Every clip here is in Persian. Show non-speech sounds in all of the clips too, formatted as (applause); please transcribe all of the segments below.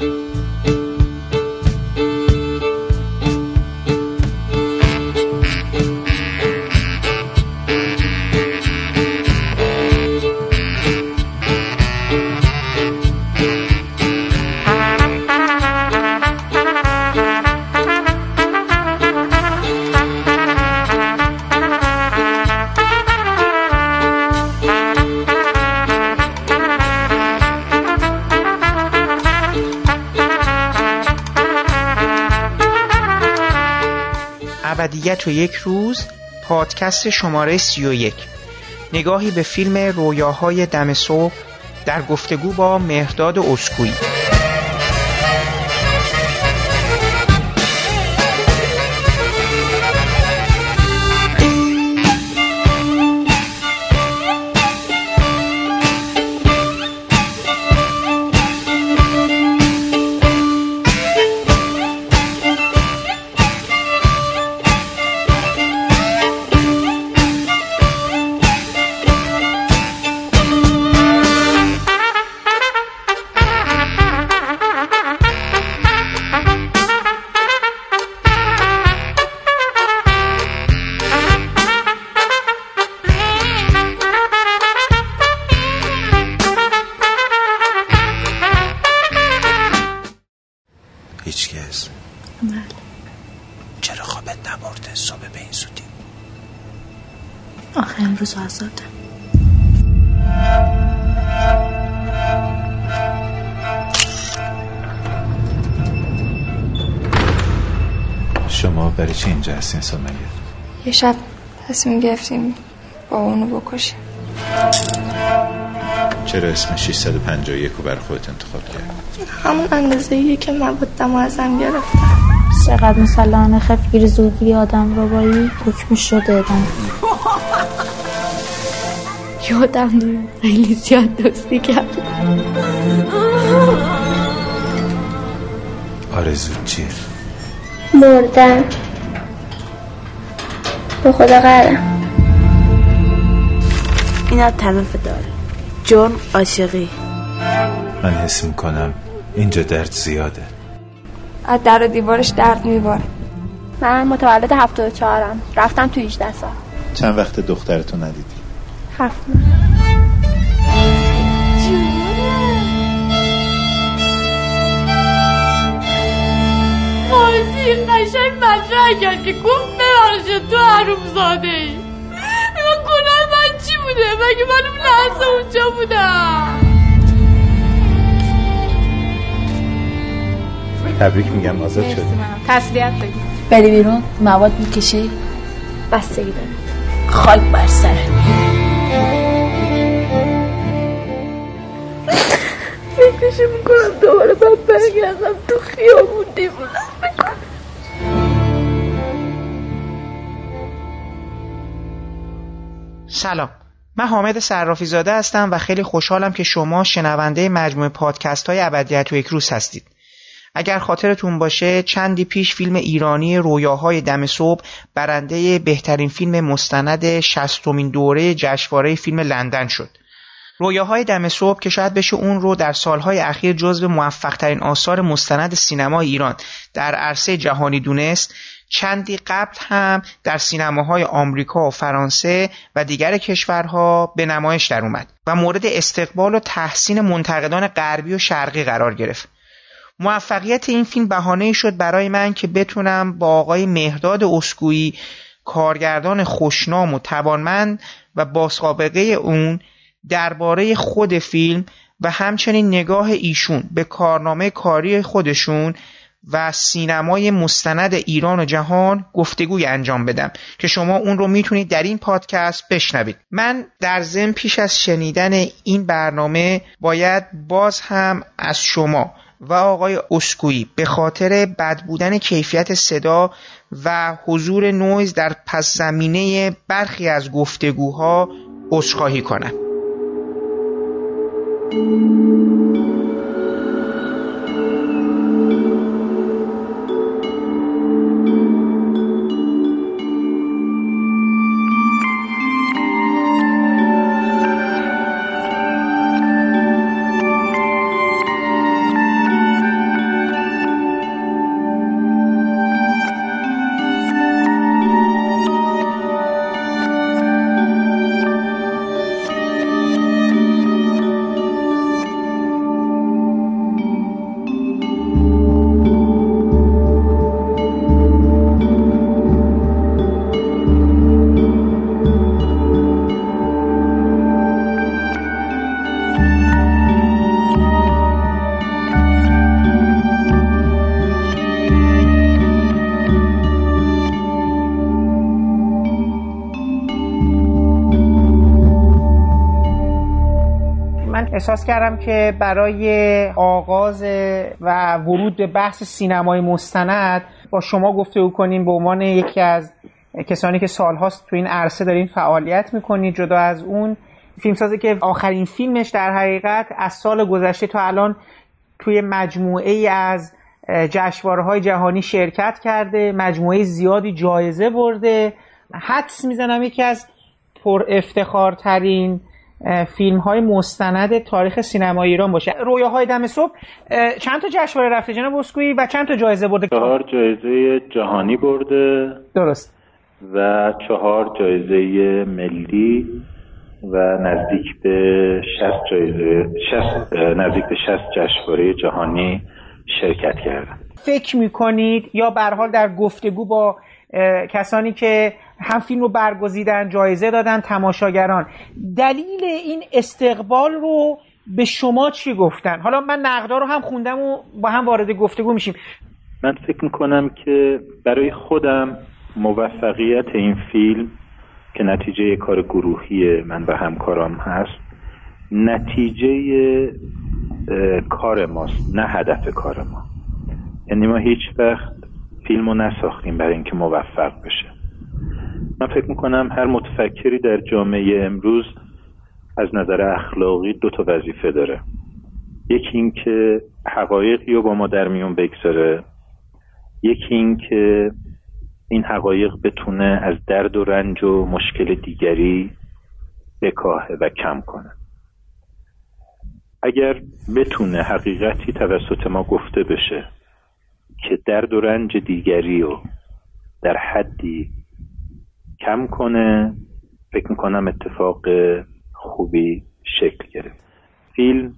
ابدیت و یک روز پادکست شماره 31 نگاهی به فیلم رویاهای دم صبح در گفتگو با مهرداد اسکویی. تصمیم گرفتیم با اونو بکشیم. چرا اسم 651 رو برای خودت انتخاب کرد همون اندازه ایه که مبادم ازم گرفتم. چقدر مسلحانه خفگیر زورگیری آدم رو بایی حکم شده ادم یادم دو خیلی زیاد دوستی کرد. آرزو چیه؟ مردم به خدا قرم اینا طرف داره. جرم عاشقی. من حس می‌کنم اینجا درد زیاده. از در و دیوارش درد میباره. من متولد 74 م رفتم تو 18 سال. چند وقت دخترتو ندیدی؟ هفت ماه. بازی قشنگ مطرح کرد که گفت تو حروم زاده ای من گناه من چی بوده؟ مگه من اون لحظه اونجا بودم؟ تبریک میگم آزاد شدی. تسلیت بگی. بری بیرون مواد می‌کشی. بستگی داره خاک بر سرت فکرشو می‌کنم دوباره باید برگردم تو خیابون. سلام. من حامد صرافی زاده هستم و خیلی خوشحالم که شما شنونده مجموعه پادکست های ابدیت و یک روز هستید. اگر خاطرتون باشه چندی پیش فیلم ایرانی رویاهای دم صبح برنده بهترین فیلم مستند شستمین دوره جشنواره فیلم لندن شد. رویاهای دم صبح که شاید بشه اون رو در سالهای اخیر جزو موفقترین آثار مستند سینما ایران در عرصه جهانی دونست. چندی قبل هم در سینماهای آمریکا و فرانسه و دیگر کشورها به نمایش در اومد و مورد استقبال و تحسین منتقدان غربی و شرقی قرار گرفت. موفقیت این فیلم بهانه شد برای من که بتونم با آقای مهداد اسکویی کارگردان خوشنام و توانمند و با سابقه اون درباره خود فیلم و همچنین نگاه ایشون به کارنامه کاری خودشون و سینمای مستند ایران و جهان گفتگوی انجام بدم که شما اون رو می‌تونید در این پادکست بشنوید. من در ضمن پیش از شنیدن این برنامه باید باز هم از شما و آقای اسکویی به خاطر بد بودن کیفیت صدا و حضور نویز در پس زمینه برخی از گفتگوها عذرخواهی کنم. احساس کردم که برای آغاز و ورود به بحث سینمای مستند با شما گفته کنیم به عنوان یکی از کسانی که سالهاست تو این عرصه دارین فعالیت می‌کنید. جدا از اون فیلمسازی که آخرین فیلمش در حقیقت از سال گذشته تا الان توی مجموعه ای از جشنواره های جهانی شرکت کرده مجموعه زیادی جایزه برده. حدس می‌زنم یکی از پر افتخارترین فیلم های مستند تاریخ سینما ایران باشه. رویاهای دم صبح چند تا جشنواره رفته جناب اسکویی و چند تا جایزه برده؟ چهار جایزه جهانی برده. درست. و چهار جایزه ملی و نزدیک به 60 جایزه 60 نزدیک به 60 جشنواره جهانی شرکت کردن. فکر می‌کنید یا به حال در گفتگو با کسانی که هم فیلم رو برگزیدن جایزه دادن تماشاگران. دلیل این استقبال رو به شما چی گفتن؟ حالا من نقدار رو هم خوندم و با هم وارد گفتگو میشیم. من فکر می‌کنم که برای خودم موفقیت این فیلم که نتیجه کار گروهی من و همکارام هست نتیجه کار ماست نه هدف کار ما. یعنی ما هیچ وقت فیلم رو نساختیم برای اینکه موفق بشه. من فکر می‌کنم هر متفکری در جامعه امروز از نظر اخلاقی دو تا وظیفه داره. یکی اینکه حقایقی رو با ما در میون بگذاره. یکی اینکه این حقایق بتونه از درد و رنج و مشکل دیگری بکاهه و کم کنه. اگر بتونه حقیقتی توسط ما گفته بشه که درد و رنج دیگری رو در حدی کم کنه. فکر می‌کنم اتفاق خوبی شکل گرفت. فیلم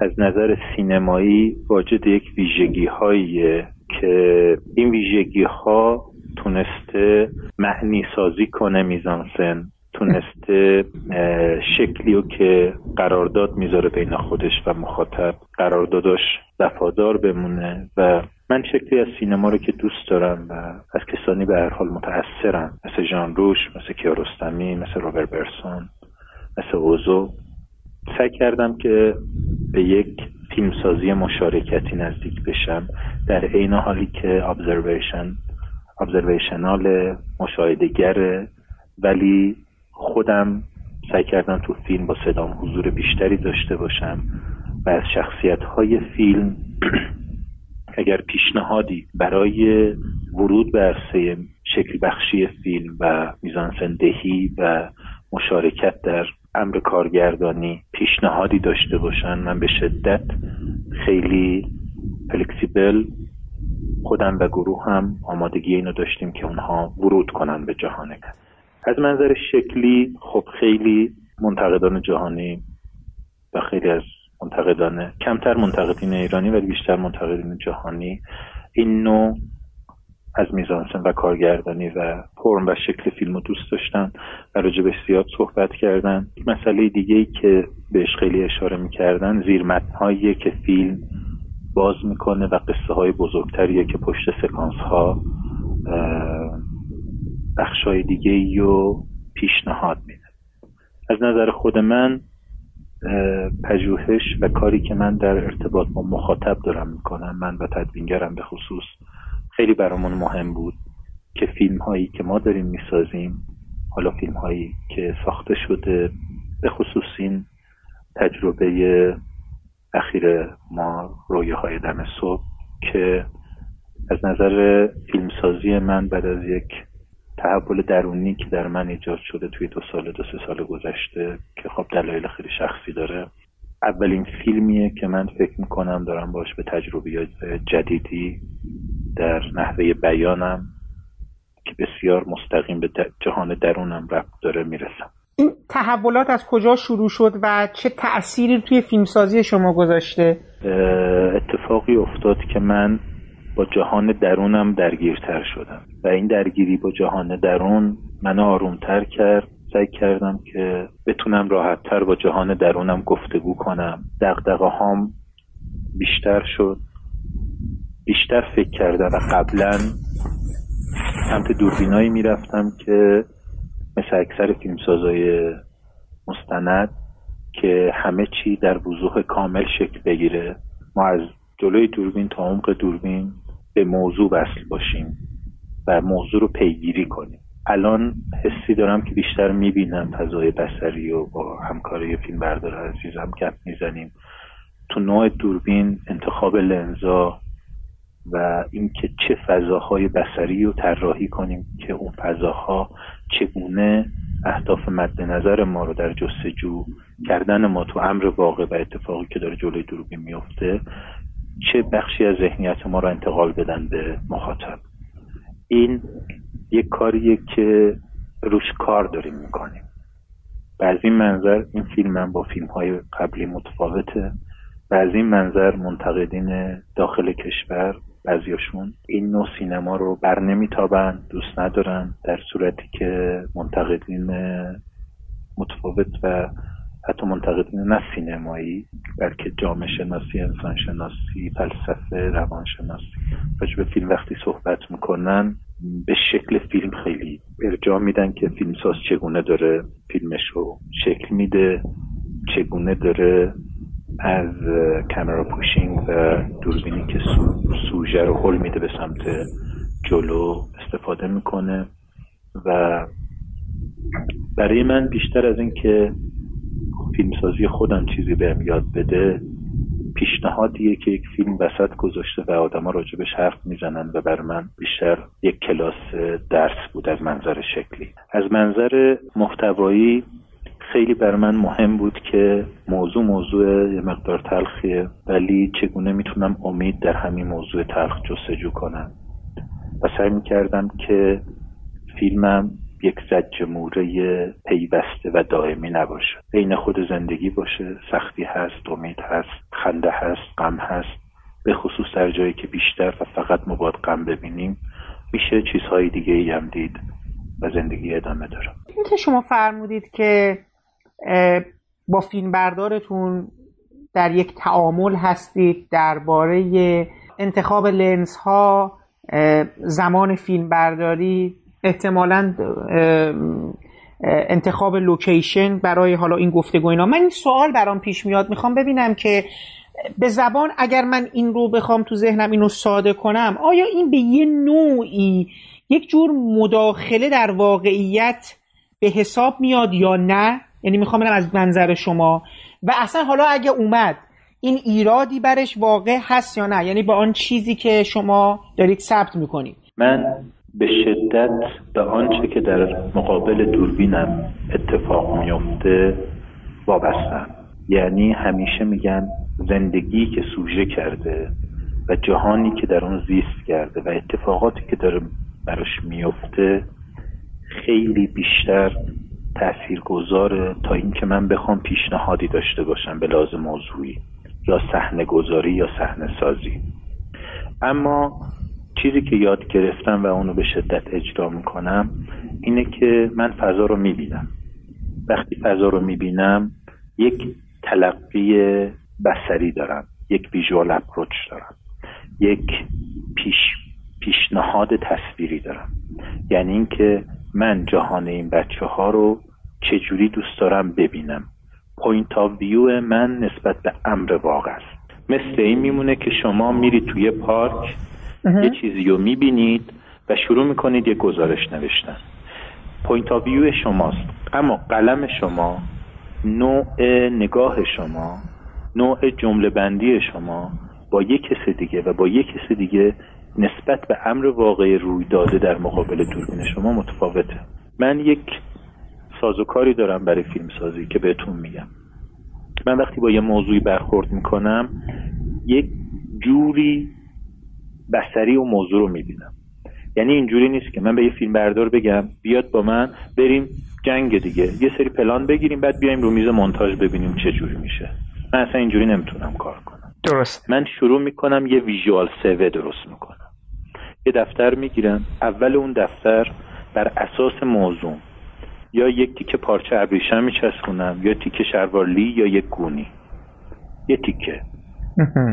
از نظر سینمایی واجد یک ویژگی هاییه که این ویژگی ها تونسته معنی سازی کنه میزانسن. تونسته شکلی رو که قرارداد می‌ذاره بین خودش و مخاطب قرارداداش وفادار بمونه و من شکلی از سینما رو که دوست دارم و از کسانی به هر حال متاثرم مثل ژان روش مثل کیارستمی مثل روبر برسون مثل اوزو. سعی کردم که به یک فیلمسازی مشارکتی نزدیک بشم. در عین حالی که ابزرویشن ابزرویشنال مشاهدهگره ولی خودم سعی کردم تو فیلم با صدام حضور بیشتری داشته باشم و از شخصیت های فیلم (clears throat) اگر پیشنهادی برای ورود به عرصه شکل بخشی فیلم و میزانسندهی و مشارکت در امر کارگردانی پیشنهادی داشته باشن من به شدت خیلی فلکسیبل خودم و گروه هم آمادگی اینو داشتیم که اونها ورود کنن به جهان از منظر شکلی خب خیلی منتقدان جهانی و خیلی از منتقدان کمتر منتقدین ایرانی ولی بیشتر منتقدین جهانی. این نوع از میزانسن و کارگردانی و فرم و شکل فیلم رو دوست داشتن و راجبش زیاد صحبت کردن. مسئله دیگه ای که بهش خیلی اشاره می‌کردن زیر متنهایی که فیلم باز می‌کنه و قصه های بزرگتریه که پشت سکانس ها بخش های دیگه رو پیشنهاد میده. از نظر خود من پژوهش و کاری که من در ارتباط با مخاطب دارم می‌کنم من و تدوینگرم به خصوص خیلی برامون مهم بود که فیلم هایی که ما داریم می‌سازیم حالا فیلم هایی که ساخته شده به خصوص این تجربه اخیر ما رویاهای دم صبح که از نظر فیلمسازی من بعد از یک تحول درونی که در من ایجاد شده توی دو سال دو سه سال گذشته که خب دلایل خیلی شخصی داره. اولین فیلمیه که من فکر می‌کنم دارم باش به تجربه جدیدی در نحوه بیانم که بسیار مستقیم به جهان درونم ربط داره می‌رسم. این تحولات از کجا شروع شد و چه تأثیری توی فیلمسازی شما گذاشته؟ اتفاقی افتاد که من با جهان درونم درگیرتر شدم. و این درگیری با جهان درون منو آرومتر کرد. سعی کردم که بتونم راحتتر با جهان درونم گفتگو کنم. دقدقه هام بیشتر شد. بیشتر فکر کردم و قبلا سمت دوربینایی می‌رفتم که مثل اکثر فیلمسازای مستند که همه چی در وضوح کامل شکل بگیره. ما از جلوی دوربین تا عمق دوربین به موضوع وصل باشیم. و موضوع رو پیگیری کنیم. الان حسی دارم که بیشتر می‌بینم فضای بسری و با همکاری فیلم بردار عزیزم گپ می‌زنیم. تو نوع دوربین انتخاب لنزا و اینکه چه فضاهای بسری رو طراحی کنیم که اون فضاها چگونه اهداف مد نظر ما رو در جستجو کردن ما تو امر واقع و اتفاقی که داره جلوی دوربین میفته چه بخشی از ذهنیت ما رو انتقال بدن به مخاطب. این یک کاریه که روش کار داریم می‌کنیم. و از این منظر این فیلم من با فیلم های قبلی متفاوته. و از این منظر منتقدین داخل کشور بعضیاشون این نوع سینما رو بر نمیتابن دوست ندارن در صورتی که منتقدین متفاوت و حتی منتقدین نه سینمایی بلکه جامعه شناسی انسان شناسی فلسفه روان شناسی به فیلم وقتی صحبت می‌کنن به شکل فیلم خیلی ارجاع میدن که فیلمساز چگونه داره فیلمش رو شکل میده چگونه داره از کامرا پوشینگ و دوربینی که سوژه رو حل میده به سمت جلو استفاده می‌کنه. و برای من بیشتر از اینکه فیلمسازی خودم چیزی بهم یاد بده پیشنهادیه که یک فیلم وسط گذاشته و آدما راجبش حرف می‌زنن و بر من بیشتر یک کلاس درس بود از منظر شکلی. از منظر محتوایی خیلی بر من مهم بود که موضوع موضوع یه مقدار تلخیه ولی چگونه می‌تونم امید در همین موضوع تلخ جستجو کنم؟ و سعی می‌کردم که فیلمم یک زج موره پیوسته و دائمی نباشه. بین خود زندگی باشه. سختی هست امید هست خنده هست غم هست. به خصوص در جایی که بیشتر و فقط ما باید غم ببینیم. میشه چیزهای دیگه ای هم دید و زندگی ادامه داره. اینکه شما فرمودید که با فیلم بردارتون در یک تعامل هستید درباره انتخاب لنز ها زمان فیلم برداری احتمالا انتخاب لوکیشن برای حالا این گفتگو اینا. من این سوال برام پیش میاد. می‌خوام ببینم که به زبان اگر من این رو بخوام تو ذهنم اینو ساده کنم آیا این به یه نوعی یک جور مداخله در واقعیت به حساب میاد یا نه؟ یعنی می‌خوام ببینم از منظر شما. و اصلا حالا اگه اومد این ایرادی برش واقع هست یا نه؟ یعنی با آن چیزی که شما دارید ثبت می‌کنید. من به شدت به آنچه که در مقابل دوربینم اتفاق میفته وابستم یعنی همیشه میگن زندگی که سوژه کرده و جهانی که در اون زیست کرده و اتفاقاتی که داره براش میفته خیلی بیشتر تأثیر گذاره تا اینکه من بخوام پیشنهادی داشته باشم به لازم موضوعی یا صحنه گذاری یا صحنه سازی اما چیزی که یاد گرفتم و اونو به شدت اجرا می‌کنم اینه که من فضا رو می‌بینم. وقتی فضا رو می‌بینم یک تلقی بصری دارم یک visual approach دارم یک پیش پیشنهاد تصویری دارم. یعنی اینکه من جهان این بچه ها رو چجوری دوست دارم ببینم. point of view من نسبت به امر واقع است. مثل این میمونه که شما میرید توی پارک یه چیزی رو می‌بینید و شروع می‌کنید یه گزارش نوشتن. point of view شماست. اما قلم شما نوع نگاه شما نوع جمله بندی شما با یک کس دیگه و با یک کس دیگه نسبت به امر واقعی روی داده در مقابل دوربین شما متفاوته. من یک سازوکاری دارم برای فیلم سازی که بهتون میگم. من وقتی با یه موضوعی برخورد می‌کنم یک جوری بسری و موضوع رو می‌بینم. یعنی اینجوری نیست که من به یه فیلم بردار بگم بیاد با من بریم جنگ دیگه. یه سری پلان بگیریم بعد بیایم رو میز مونتاژ ببینیم چه جوری میشه. من اصلا اینجوری نمی‌تونم کار کنم. درست. من شروع می‌کنم یه ویژوال سوه درست می‌کنم. یه دفتر می‌گیرم. اول اون دفتر بر اساس موضوع. یا یک تیکه پارچه ابریشم میچسبونم یا تیکه شروارلی یا یک گونی. یه تیکه.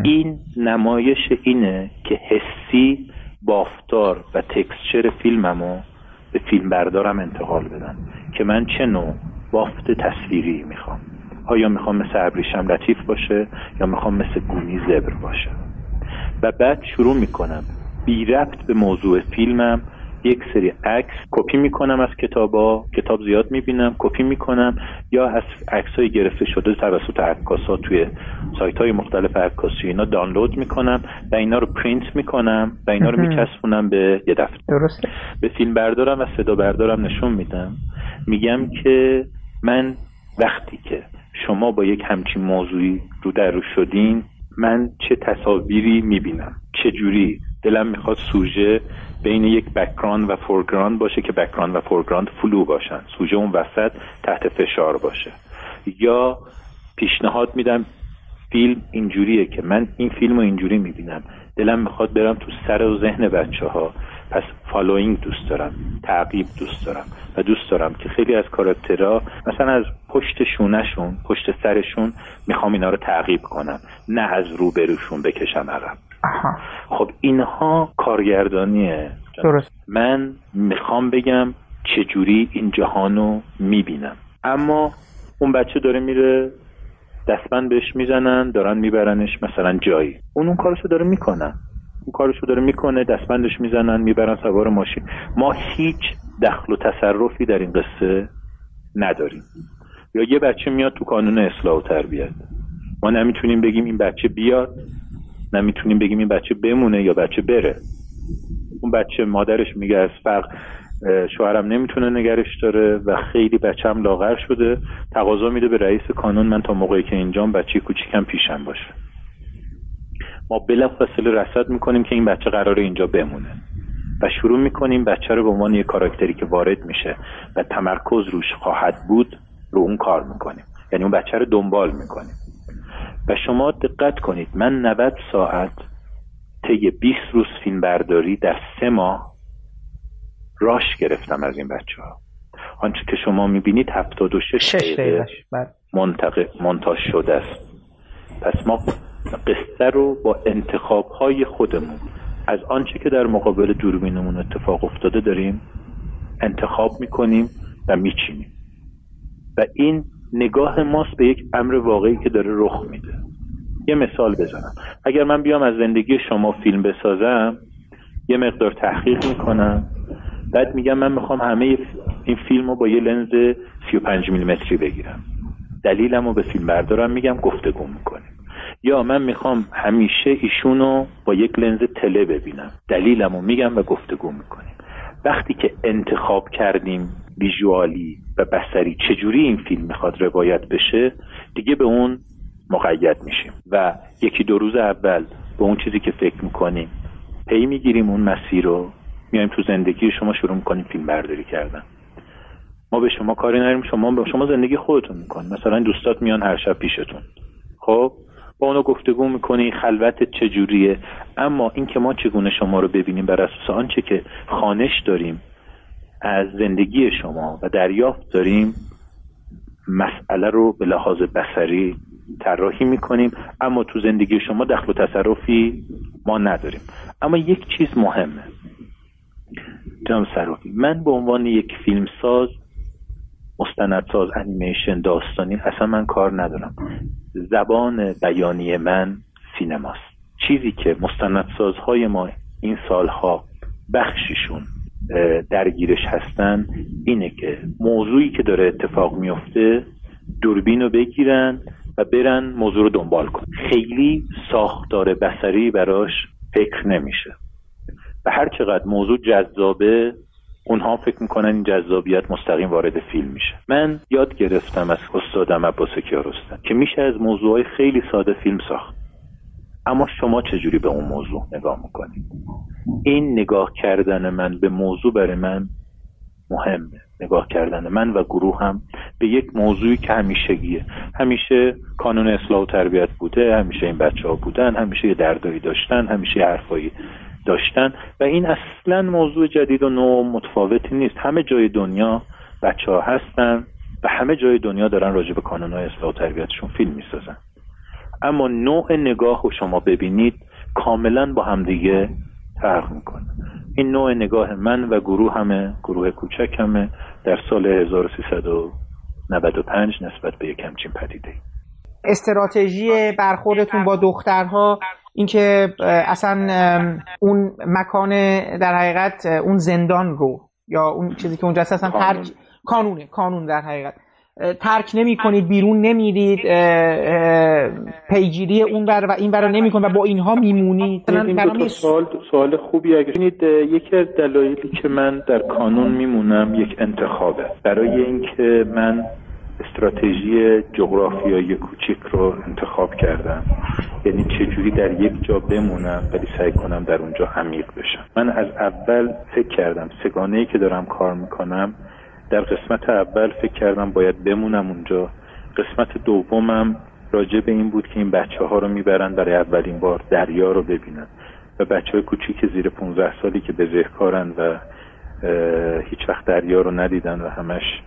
این نمایش اینه که حسی بافتار و تکسچر فیلممو به فیلم بردارم انتقال بدم که من چه نوع بافت تصویری می‌خوام. آیا می‌خوام مثل ابریشم لطیف باشه یا می‌خوام مثل گونی زبر باشه؟ و بعد شروع می‌کنم بی ربط به موضوع فیلمم یک سری عکس کپی می‌کنم از کتابا کتاب زیاد می‌بینم کپی می‌کنم یا از عکس های گرفته شده توسط عکاسا توی سایت های مختلف عکاسی. اینا دانلود می‌کنم و اینا رو پرینت می‌کنم و اینا رو میچسبونم به یه دفتر. درسته. به فیلم بردارم و صدا بردارم نشون میدم. میگم که من وقتی که شما با یک همچین موضوعی رو در رو شدین من چه تصاویری می‌بینم؟ چه جوری؟ دلم می‌خواد سوژه بین یک background و foreground باشه که background و foreground فلو باشن. سوژه اون وسط تحت فشار باشه. یا پیشنهاد میدم فیلم اینجوریه که من این فیلم رو اینجوری می‌بینم. دلم می‌خواد برم تو سر و ذهن بچه ها پس following دوست دارم تعقیب دوست دارم و دوست دارم که خیلی از کاراکترها مثلا از پشت شونشون پشت سرشون می‌خوام اینا رو تعقیب کنم. نه از روبروشون بکشم عقب. خب اینها کارگردانیه. درست. من می‌خوام بگم چجوری این جهان رو می‌بینم. اما اون بچه داره میره دستبند بهش می‌زنن دارن میبرنش مثلا جایی. اون اون کارشو داره می‌کنن اون کارشو داره می‌کنه دستبندش می‌زنن می‌برن سوار ماشین. ما هیچ دخل و تصرفی در این قصه نداریم. یا یه بچه میاد تو کانون اصلاح و تربیت. ما نمی‌تونیم بگیم این بچه بیاد نمی‌تونیم بگیم این بچه بمونه یا بچه بره. اون بچه مادرش میگه از فقر شوهرم نمی‌تونه نگرش داره و خیلی بچم لاغر شده. تقاضا میده به رئیس کانون من تا موقعی که اینجام بچه کوچیکم پیشم باشه. ما بلافاصله رصد می‌کنیم که این بچه قرار اینجا بمونه. و شروع می‌کنیم بچه رو به عنوان یک کاراکتری که وارد میشه و تمرکز روش خواهد بود رو اون کار می‌کنیم. یعنی اون بچه رو دنبال می‌کنیم. و شما دقت کنید. من 90 ساعت طی 20 روز فیلم برداری در سه ماه راش گرفتم از این بچه ها آنچه که شما می‌بینید 76 دقیقه منتاج شده است. پس ما قصه رو با انتخاب های خودمون از آنچه که در مقابل دوربینمون اتفاق افتاده داریم انتخاب می‌کنیم و میچینیم. و این نگاه ماست به یک امر واقعی که داره رخ میده. یه مثال بزنم. اگر من بیام از زندگی شما فیلم بسازم یه مقدار تحقیق می‌کنم. بعد میگم من می‌خوام همه این فیلم رو با یه لنز 35 میلیمتری بگیرم. دلیلم رو به فیلم بردارم میگم گفتگو می‌کنیم. یا من می‌خوام همیشه ایشونو با یک لنز تله ببینم. دلیلم رو میگم و گفتگو می‌کنیم. وقتی که انتخاب کردیم ویژوالی و بسری چجوری این فیلم می‌خواد روایت بشه دیگه به اون مقید میشیم. و یکی دو روز اول به اون چیزی که فکر می‌کنیم پی می‌گیریم اون مسیر رو میایم تو زندگی شما شروع می‌کنیم فیلم برداری کردن. ما به شما کاری نداریم شما به شما زندگی خودتون می‌کنیم مثلا دوستات میان هر شب پیشتون. خب با اونو گفتگو می‌کنی خلوتت چجوریه؟ اما اینکه ما چگونه شما رو ببینیم بر اساس آنچه که خانش داریم از زندگی شما و دریافت داریم مسئله رو به لحاظ بسری طراحی می‌کنیم اما تو زندگی شما دخل و تصرفی ما نداریم. اما یک چیز مهمه. جناب سرافی من به عنوان یک فیلمساز مستندساز انیمیشن داستانی اصلا من کار ندارم. زبان بیانی من سینماست. چیزی که مستندسازهای ما این سالها بخششون درگیرش هستن اینه که موضوعی که داره اتفاق میفته دوربین رو بگیرن و برن موضوع رو دنبال کن خیلی ساختار بسری براش فکر نمیشه. و هر چقدر موضوع جذابه اونها فکر می‌کنن این جذابیت مستقیم وارد فیلم میشه. من یاد گرفتم از استادم عباس کیارستم که میشه از موضوعهای خیلی ساده فیلم ساخت. اما شما چجوری به اون موضوع نگاه می‌کنید این نگاه کردن من به موضوع برای من مهمه. نگاه کردن من و گروه هم به یک موضوعی که همیشگیه. همیشه کانون اصلاح و تربیت بوده همیشه این بچه ها بودن همیشه یه دردایی داشتن همیشه یه حرفایی داشتن و این اصلا موضوع جدید و نوع متفاوتی نیست. همه جای دنیا بچه ها هستن و همه جای دنیا دارن راجع به کانون اصلاح و تربیتشون فیلم می‌سازن. اما نوع نگاه رو شما ببینید کاملا با همدیگه فرق می‌کنه. این نوع نگاه من و گروه همه گروه کوچک همه در سال 1300 95 نسبت به یک همچین پدیده. استراتژی برخوردتون با دخترها اینکه اصلا اون مکان در حقیقت اون زندان رو یا اون چیزی که اونجا اصلا ترک کانونه کانون در حقیقت. ترک نمی کنید بیرون نمیرید پیگیری اون بر و این برا نمی کنید و با اینها میمونید. این سوال سوال خوبی اگر یکی از دلایلی که من در کانون میمونم یک انتخابه. برای اینکه من استراتژی جغرافیایی کوچیک رو انتخاب کردم. یعنی چجوری در یک جا بمونم ولی سعی کنم در اونجا عمیق بشم. من از اول فکر کردم سگانه ای که دارم کار می‌کنم در قسمت اول فکر کردم باید بمونم اونجا. قسمت دومم راجع به این بود که این بچه ها رو می‌برن برای اولین بار دریا رو ببینن. و بچه های کوچیک زیر 15 سالی که بزهکارن و هیچ وقت دریا رو ندیدن و همش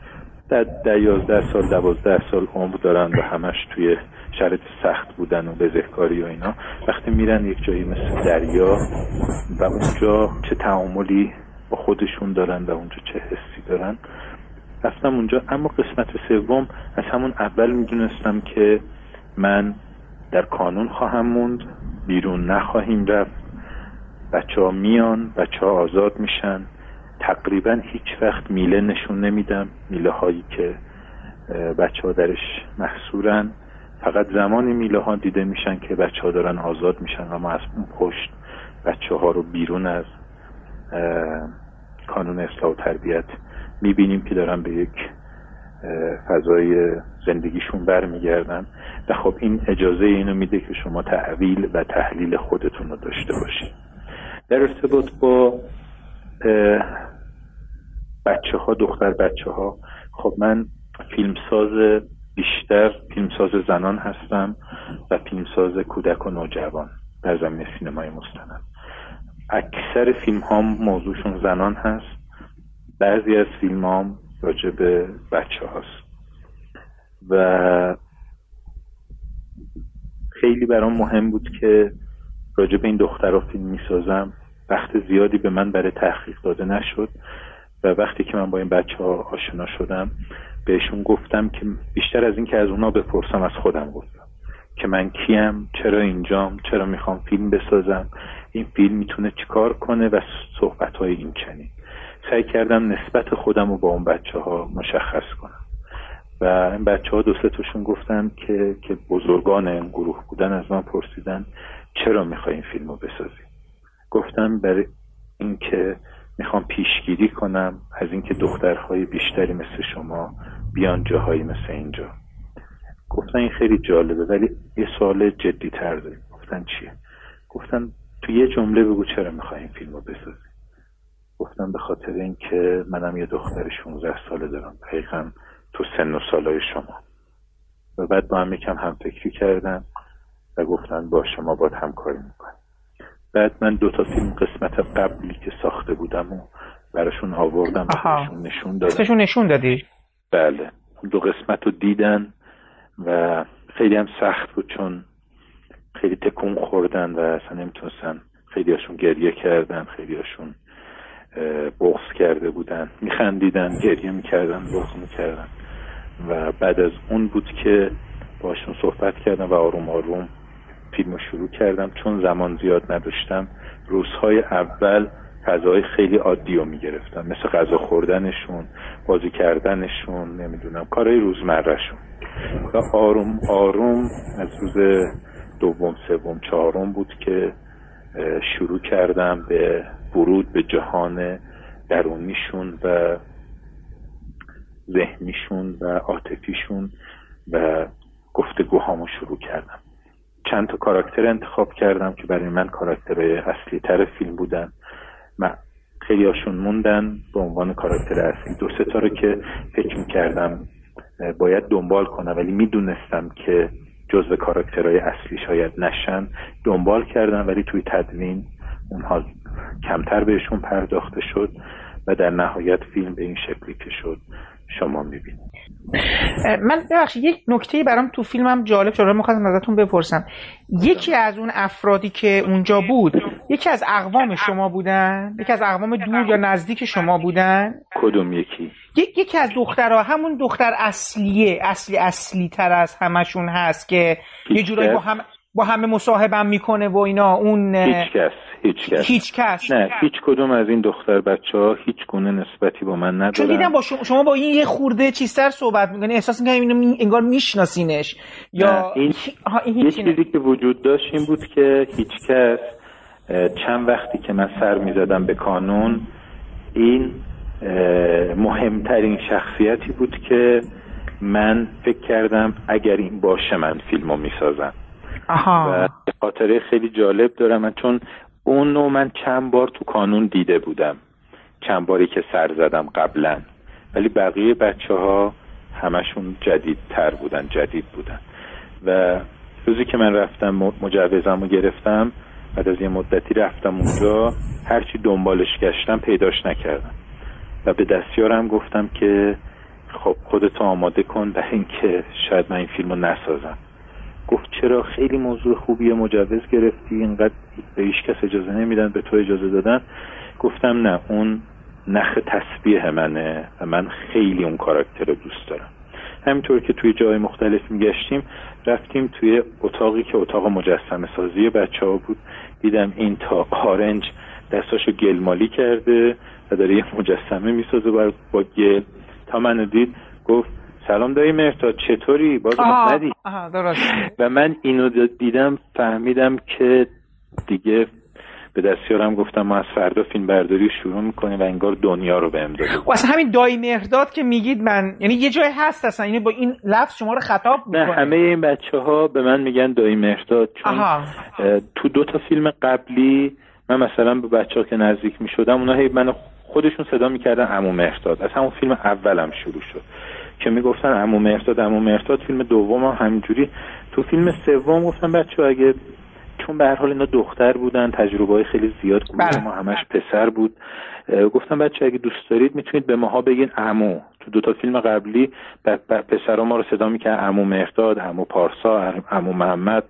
در, 11 سال 12 سال عمر دارن و همش توی شرط سخت بودن و بزهکاری و اینا. وقتی میرن یک جایی مثل دریا و اونجا چه تعاملی با خودشون دارن و اونجا چه حسی دارن رفتم اونجا اما قسمت سوم از همون اول می‌دونستم که من در کانون خواهم موند بیرون نخواهیم رفت. بچه ها میان بچه ها آزاد میشن. تقریبا هیچ وقت میله نشون نمیدم. میله هایی که بچه ها درش محصورن. فقط زمانی میله ها دیده میشن که بچه ها دارن آزاد میشن. و ما از اون پشت بچه ها رو بیرون از کانون اصلاح و تربیت می‌بینیم که دارن به یک فضای زندگیشون برمیگردن و خب این اجازه اینو میده که شما تحویل و تحلیل خودتون رو داشته باشید در ارتباط با بچه ها دختر بچه ها خب من فیلمساز بیشتر فیلمساز زنان هستم و فیلمساز کودک و نوجوان در زمین سینمای مستند. اکثر فیلم هام موضوعشون زنان هست. بعضی از فیلم هم راجع به بچه هاست. و خیلی برام مهم بود که راجع به این دخترها فیلم می‌سازم. وقت زیادی به من برای تحقیق داده نشد و وقتی که من با این بچه ها آشنا شدم بهشون گفتم که بیشتر از این که از اونا بپرسم از خودم گفتم که من کیم چرا اینجام چرا می‌خوام فیلم بسازم این فیلم می‌تونه چیکار کنه و صحبت های این چنین. سعی کردم نسبت خودم رو با اون بچه ها مشخص کنم. و این بچه ها دو تاشون گفتن که که بزرگان این گروه بودن از من پرسیدن چرا می‌خوای این فیلم رو بسازی؟ گفتم برای اینکه می‌خوام پیشگیری کنم از اینکه دخترهای بیشتری مثل شما بیان جاهایی مثل اینجا. گفتن این خیلی جالبه ولی یه سوال جدی تر داریم. گفتن چیه؟ گفتن تو یه جمله بگو چرا می‌خوای این فیلم رو بسازی؟ گفتم به خاطر اینکه منم یه دختر 16 ساله دارم. دقیقا تو سن و سالای شما. و بعد با هم یکم هم فکری کردم و گفتن با شما باید همکاری می‌کنم. بعد من دو تا فیلم قسمت قبلی که ساخته بودم و براشون آوردم نشون دادم نشون دادی؟ بله. دو قسمت رو دیدن و خیلی هم سخت بود چون خیلی تکون خوردن و اصلا نمی‌تونستن. خیلی هاشون گریه کردن خیلی هاشون بغض کرده بودن میخندیدن گریه می‌کردن بغض می‌کردن. و بعد از اون بود که باشون صحبت کردم و آروم آروم فیلم شروع کردم. چون زمان زیاد نداشتم روزهای اول غذای خیلی عادی رو می‌گرفتم. مثل غذا خوردنشون بازی کردنشون نمی‌دونم کارهای روزمرهشون. و آروم آروم از روز دوم سوم چهارم بود که شروع کردم به ورود به جهان درونیشون و ذهنیشون و عاطفیشون و گفتگوهامو شروع کردم. چند تا کاراکتر انتخاب کردم که برای من کاراکتر اصلی تر فیلم بودن. من خیلی هاشون موندن به عنوان کاراکتر اصلی. دو سه تا رو که فکر می‌کردم باید دنبال کنم ولی می‌دونستم که جزو کاراکترهای اصلی شاید نشن دنبال کردم ولی توی تدوین اونها کمتر بهشون پرداخته شد و در نهایت فیلم به این شکلی که شد شما می‌بینید. من ببخشید یک نکته برام تو فیلمم جالب شد. می‌خواستم ازتون بپرسم. یکی از اون افرادی که اونجا بود یکی از اقوام شما بودن؟ یکی از اقوام دور یا نزدیک شما بودن؟ کدوم یکی؟ یکی از دخترها همون دختر اصلیه اصلی اصلی تر از همشون هست که یه جورایی با هم با همه مصاحبم می‌کنه و اینا اون هیچ کس هیچ کس هیچ کس نه هیچ کدوم از این دختر بچه ها هیچ گونه نسبتی با من ندارن. چون دیدم با شما, شما با این یه خورده چیزتر صحبت می‌کنی. احساس می‌کنم اینو انگار میشناسینش. یا این, این یه چیزی که وجود داشت این بود که هیچ کس چند وقتی که من سر می‌زدم به کانون این مهمترین شخصیتی بود که من فکر کردم اگر این باشه من فیلمو می‌سازم. آها. و خاطره خیلی جالب دارم من چون اون رو من چند بار تو کانون دیده بودم. چند باری که سر زدم قبلا. ولی بقیه بچه ها همشون جدید تر بودن جدید بودن. و روزی که من رفتم مجوزم رو گرفتم. بعد از یه مدتی رفتم اونجا. هرچی دنبالش گشتم پیداش نکردم. و به دستیارم گفتم که خب خودتو آماده کن برای اینکه شاید من این فیلم رو نسازم. گفت چرا خیلی موضوع خوبیه مجوز گرفتی اینقدر به هیچ کس اجازه نمیدن به تو اجازه دادن؟ گفتم نه اون نخ تسبیح منه و من خیلی اون کاراکتر رو دوست دارم. همینطور که توی جای مختلف میگشتیم رفتیم توی اتاقی که اتاق مجسمه سازی بچه ها بود. دیدم این تا آرنج دستاشو گلمالی کرده و داره یه مجسمه می‌سازه با گل. تا منو دید گفت سلام دایی مرتا چطوری؟ باز ندی و من اینو دیدم فهمیدم که دیگه به دستیارم گفتم ما از فردا فیلم برداری شروع می‌کنیم و انگار دنیا رو بهم داده و اصلا همین دایی مهرداد که میگید من یعنی یه جای هست اصلا یعنی با این لفظ شما رو خطاب می‌کنه. نه همه این بچه ها به من میگن دایی مهرداد چون تو دو تا فیلم قبلی من مثلا به بچه ها که نزدیک می‌شدم اونا هی منو خودشون صدا می‌کردن عمو مهرداد. از همون فیلم اولم شروع شد. که می‌گفتن عمو مهرداد عمو مهرداد فیلم دوم هم همینجوری. تو فیلم سوم گفتم بچه اگه چون به هر حال اینا دختر بودن تجربه های خیلی زیاد بله. ما همش پسر بود. گفتم بچه اگه دوست دارید می‌تونید به ماها بگین عمو. تو دو تا فیلم قبلی پسرا ما رو صدا می‌کرد عمو مهرداد عمو پارسا عمو محمد.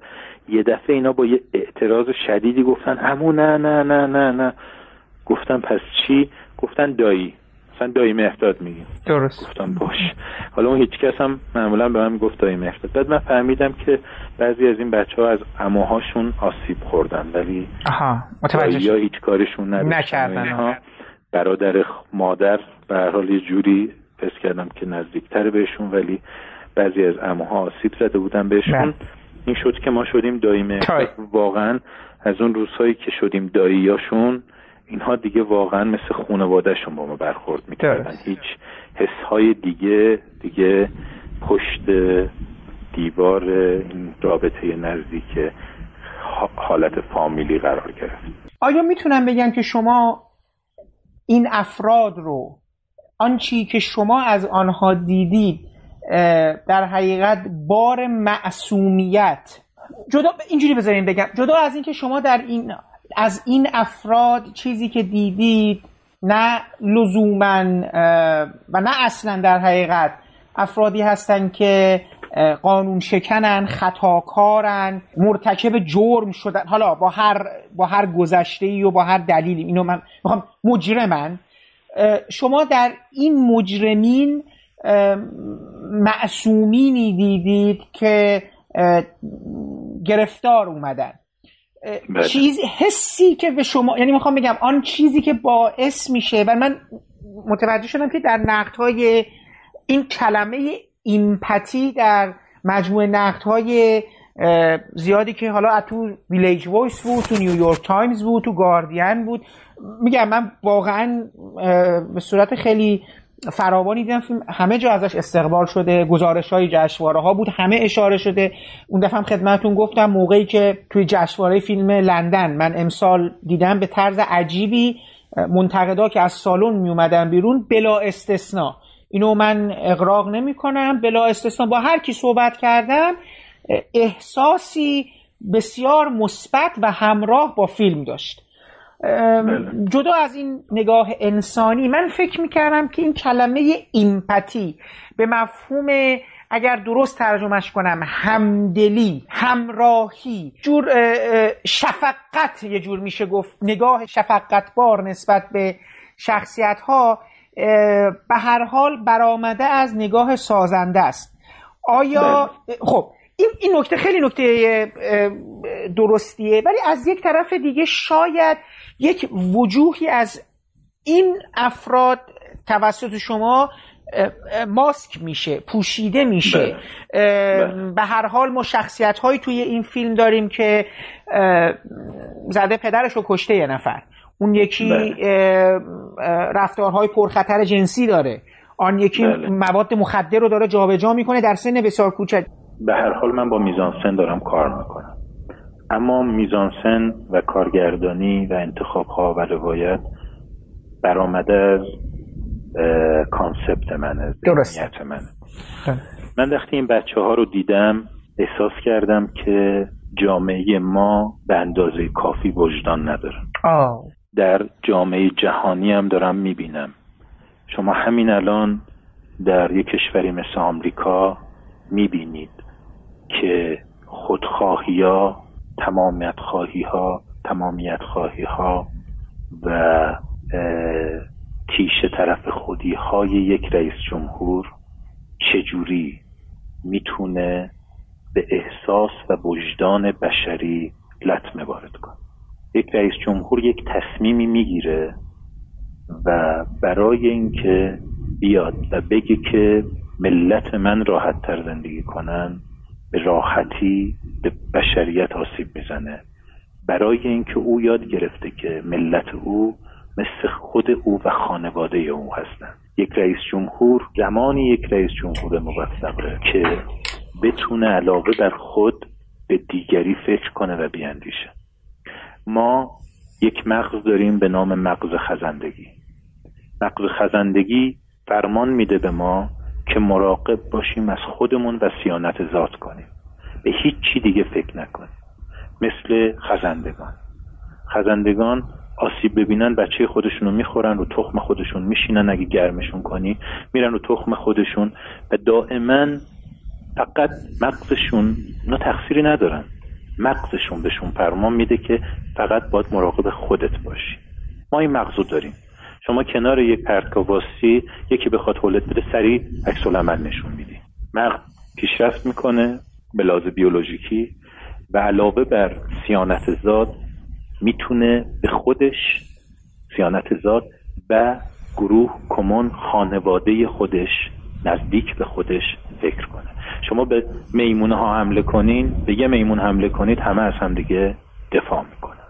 یه دفعه اینا با یه اعتراض شدیدی گفتن عمو نه نه نه نه نه. گفتم پس چی؟ گفتن دایی. مثلا دایی مهداد میگیم. درست. گفتم باش. حالا اون هیچ کس هم معمولا به من گفت دایی مهداد بعد من فهمیدم که بعضی از این بچه ها از اموهاشون آسیب خوردن ولی آها متوجه یا هیچ کارشون نکردن. برادر مادر به هر حال یه جوری پس کردم که نزدیکتر بهشون ولی بعضی از اموها آسیب زده بودن بهشون. بله. این شد که ما شدیم دایی مهداد واقعا از اون روزهایی که شدیم داییاشون اینها دیگه واقعا مثل خانوادهشون با ما برخورد می‌کردن. هیچ حسهای دیگه دیگه پشت دیوار این رابطه نزدیک حالت فامیلی قرار گرفت. آیا می‌تونم بگم که شما این افراد رو آنچی که شما از آنها دیدید در حقیقت بار معصومیت جدا اینجوری بذاریم بگم جدا از اینکه شما در این از این افراد چیزی که دیدید نه لزوما و نه اصلا در حقیقت افرادی هستند که قانون شکنن خطاکارن مرتکب جرم شدن. حالا با هر با هر گذشته ای و با هر دلیلی. اینو من می‌خوام مجرمن. شما در این مجرمین معصومینی دیدید که گرفتار اومدن. چیز حسی که به شما یعنی می‌خوام بگم آن چیزی که باعث میشه و من متوجه شدم که در نقد های این کلمه empathy در مجموعه نقد های زیادی که حالا تو Village Voice بود تو نیویورک تایمز بود تو گاردین بود. میگم من واقعا به صورت خیلی فراوانی دیدم فیلم همه جا ازش استقبال شده گزارش های جشنواره ها بود همه اشاره شده. اون دفعه هم خدمتون گفتم موقعی که توی جشنواره فیلم لندن من امسال دیدم به طرز عجیبی منتقدا که از سالن می اومدن بیرون بلا استثنا. اینو من اقراق نمی کنم بلا استثنا. با هر کی صحبت کردم احساسی بسیار مثبت و همراه با فیلم داشت. جدا از این نگاه انسانی من فکر می‌کردم که این کلمه ایمپاتی به مفهوم اگر درست ترجمهش کنم همدلی همراهی جور شفقت یه جور میشه گفت. نگاه شفقت بار نسبت به شخصیت ها به هر حال برآمده از نگاه سازنده است. آیا خب این, این نکته خیلی نکته درستیه. ولی از یک طرف دیگه شاید یک وجوهی از این افراد توسط شما ماسک میشه پوشیده میشه. به هر حال ما شخصیت هایی توی این فیلم داریم که زده پدرش رو کشته یه نفر. اون یکی بله. رفتارهای پرخطر جنسی داره. آن یکی بله. مواد مخدر رو داره جابجا می‌کنه در سن بسیار کوچک. به هر حال من با میزانسن دارم کار می‌کنم. اما میزانسن و کارگردانی و انتخاب ها و روایت برآمده از concept منه درست. من من وقتی این بچه ها رو دیدم احساس کردم که جامعه ما به اندازه کافی وجدان نداره. در جامعه جهانی هم دارم می‌بینم. شما همین الان در یک کشوری مثل آمریکا می‌بینید که خودخواهی ها تمامیت خواهی ها تمامیت خواهی ها و تیشه طرف خودی های یک رئیس جمهور چجوری می‌تونه به احساس و وجدان بشری لطمه وارد کنه؟ یک رئیس جمهور یک تصمیمی می‌گیره و برای اینکه بیاد و بگه که ملت من راحت تر زندگی کنن به راحتی به بشریت آسیب می‌زنه. برای اینکه او یاد گرفته که ملت او مثل خود او و خانواده او هستند. یک رئیس جمهور زمانی یک رئیس جمهور موفقه که بتونه علاوه بر خود به دیگری فکر کنه و بیاندیشه. ما یک مغز داریم به نام مغز خزندگی. مغز خزندگی فرمان میده به ما که مراقب باشیم از خودمون و سیانت ذات کنیم. به هیچ چی دیگه فکر نکنیم. مثل خزندگان. خزندگان آسیب ببینن بچه خودشون رو می‌خورن رو تخم خودشون میشینن. اگه گرمشون کنی میرن رو تخم خودشون و دائما فقط مغزشون اونا تقصیری ندارن. مغزشون بهشون فرمان میده که فقط باید مراقب خودت باشی. ما این مغزو داریم. شما کنار یک پرتگاواسی یکی بخواد حولت بده سریع عکس نشون میدی. مغز پیشرفت می‌کنه به لحاظ بیولوژیکی و علاوه بر سیانت زاد می‌تونه به خودش سیانت زاد و گروه کمون خانواده خودش نزدیک به خودش فکر کنه. شما به میمونه ها حمله کنین به یه میمون حمله کنید همه از هم دیگه دفاع می‌کنن.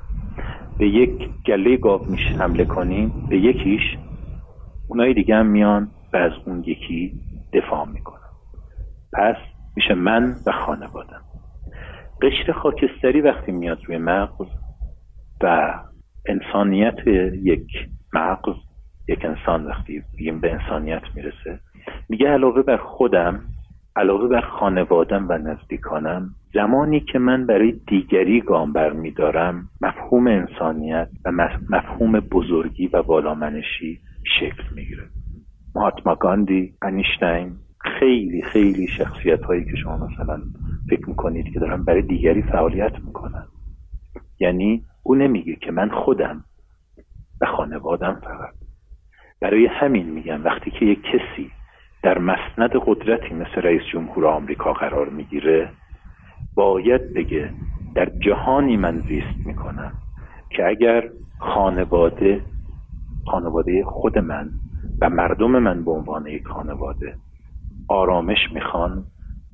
به یک گله گاو میش حمله کنین به یکیش اونای دیگه هم میان و از اون یکی دفاع می‌کنن. پس میشه من و خانوادم قشر خاکستری وقتی میاد روی مغز و انسانیت یک مغز یک انسان وقتی بگیم به انسانیت می‌رسه میگه علاوه بر خودم علاوه بر خانوادم و نزدیکانم زمانی که من برای دیگری گام برمیدارم مفهوم انسانیت و مفهوم بزرگی و بالامنشی شکل می‌گیره. مهاتما گاندی انیشتین خیلی خیلی شخصیت هایی که شما مثلا فکر می‌کنید که دارن برای دیگری فعالیت می‌کنن. یعنی او نمیگه که من خودم و خانوادم فقط. برای همین میگم وقتی که یک کسی در مسند قدرتی مثل رئیس جمهور آمریکا قرار می‌گیره باید بگه در جهانی من زیست می‌کنم که اگر خانواده خانواده خود من و مردم من به عنوان یک خانواده آرامش می‌خوان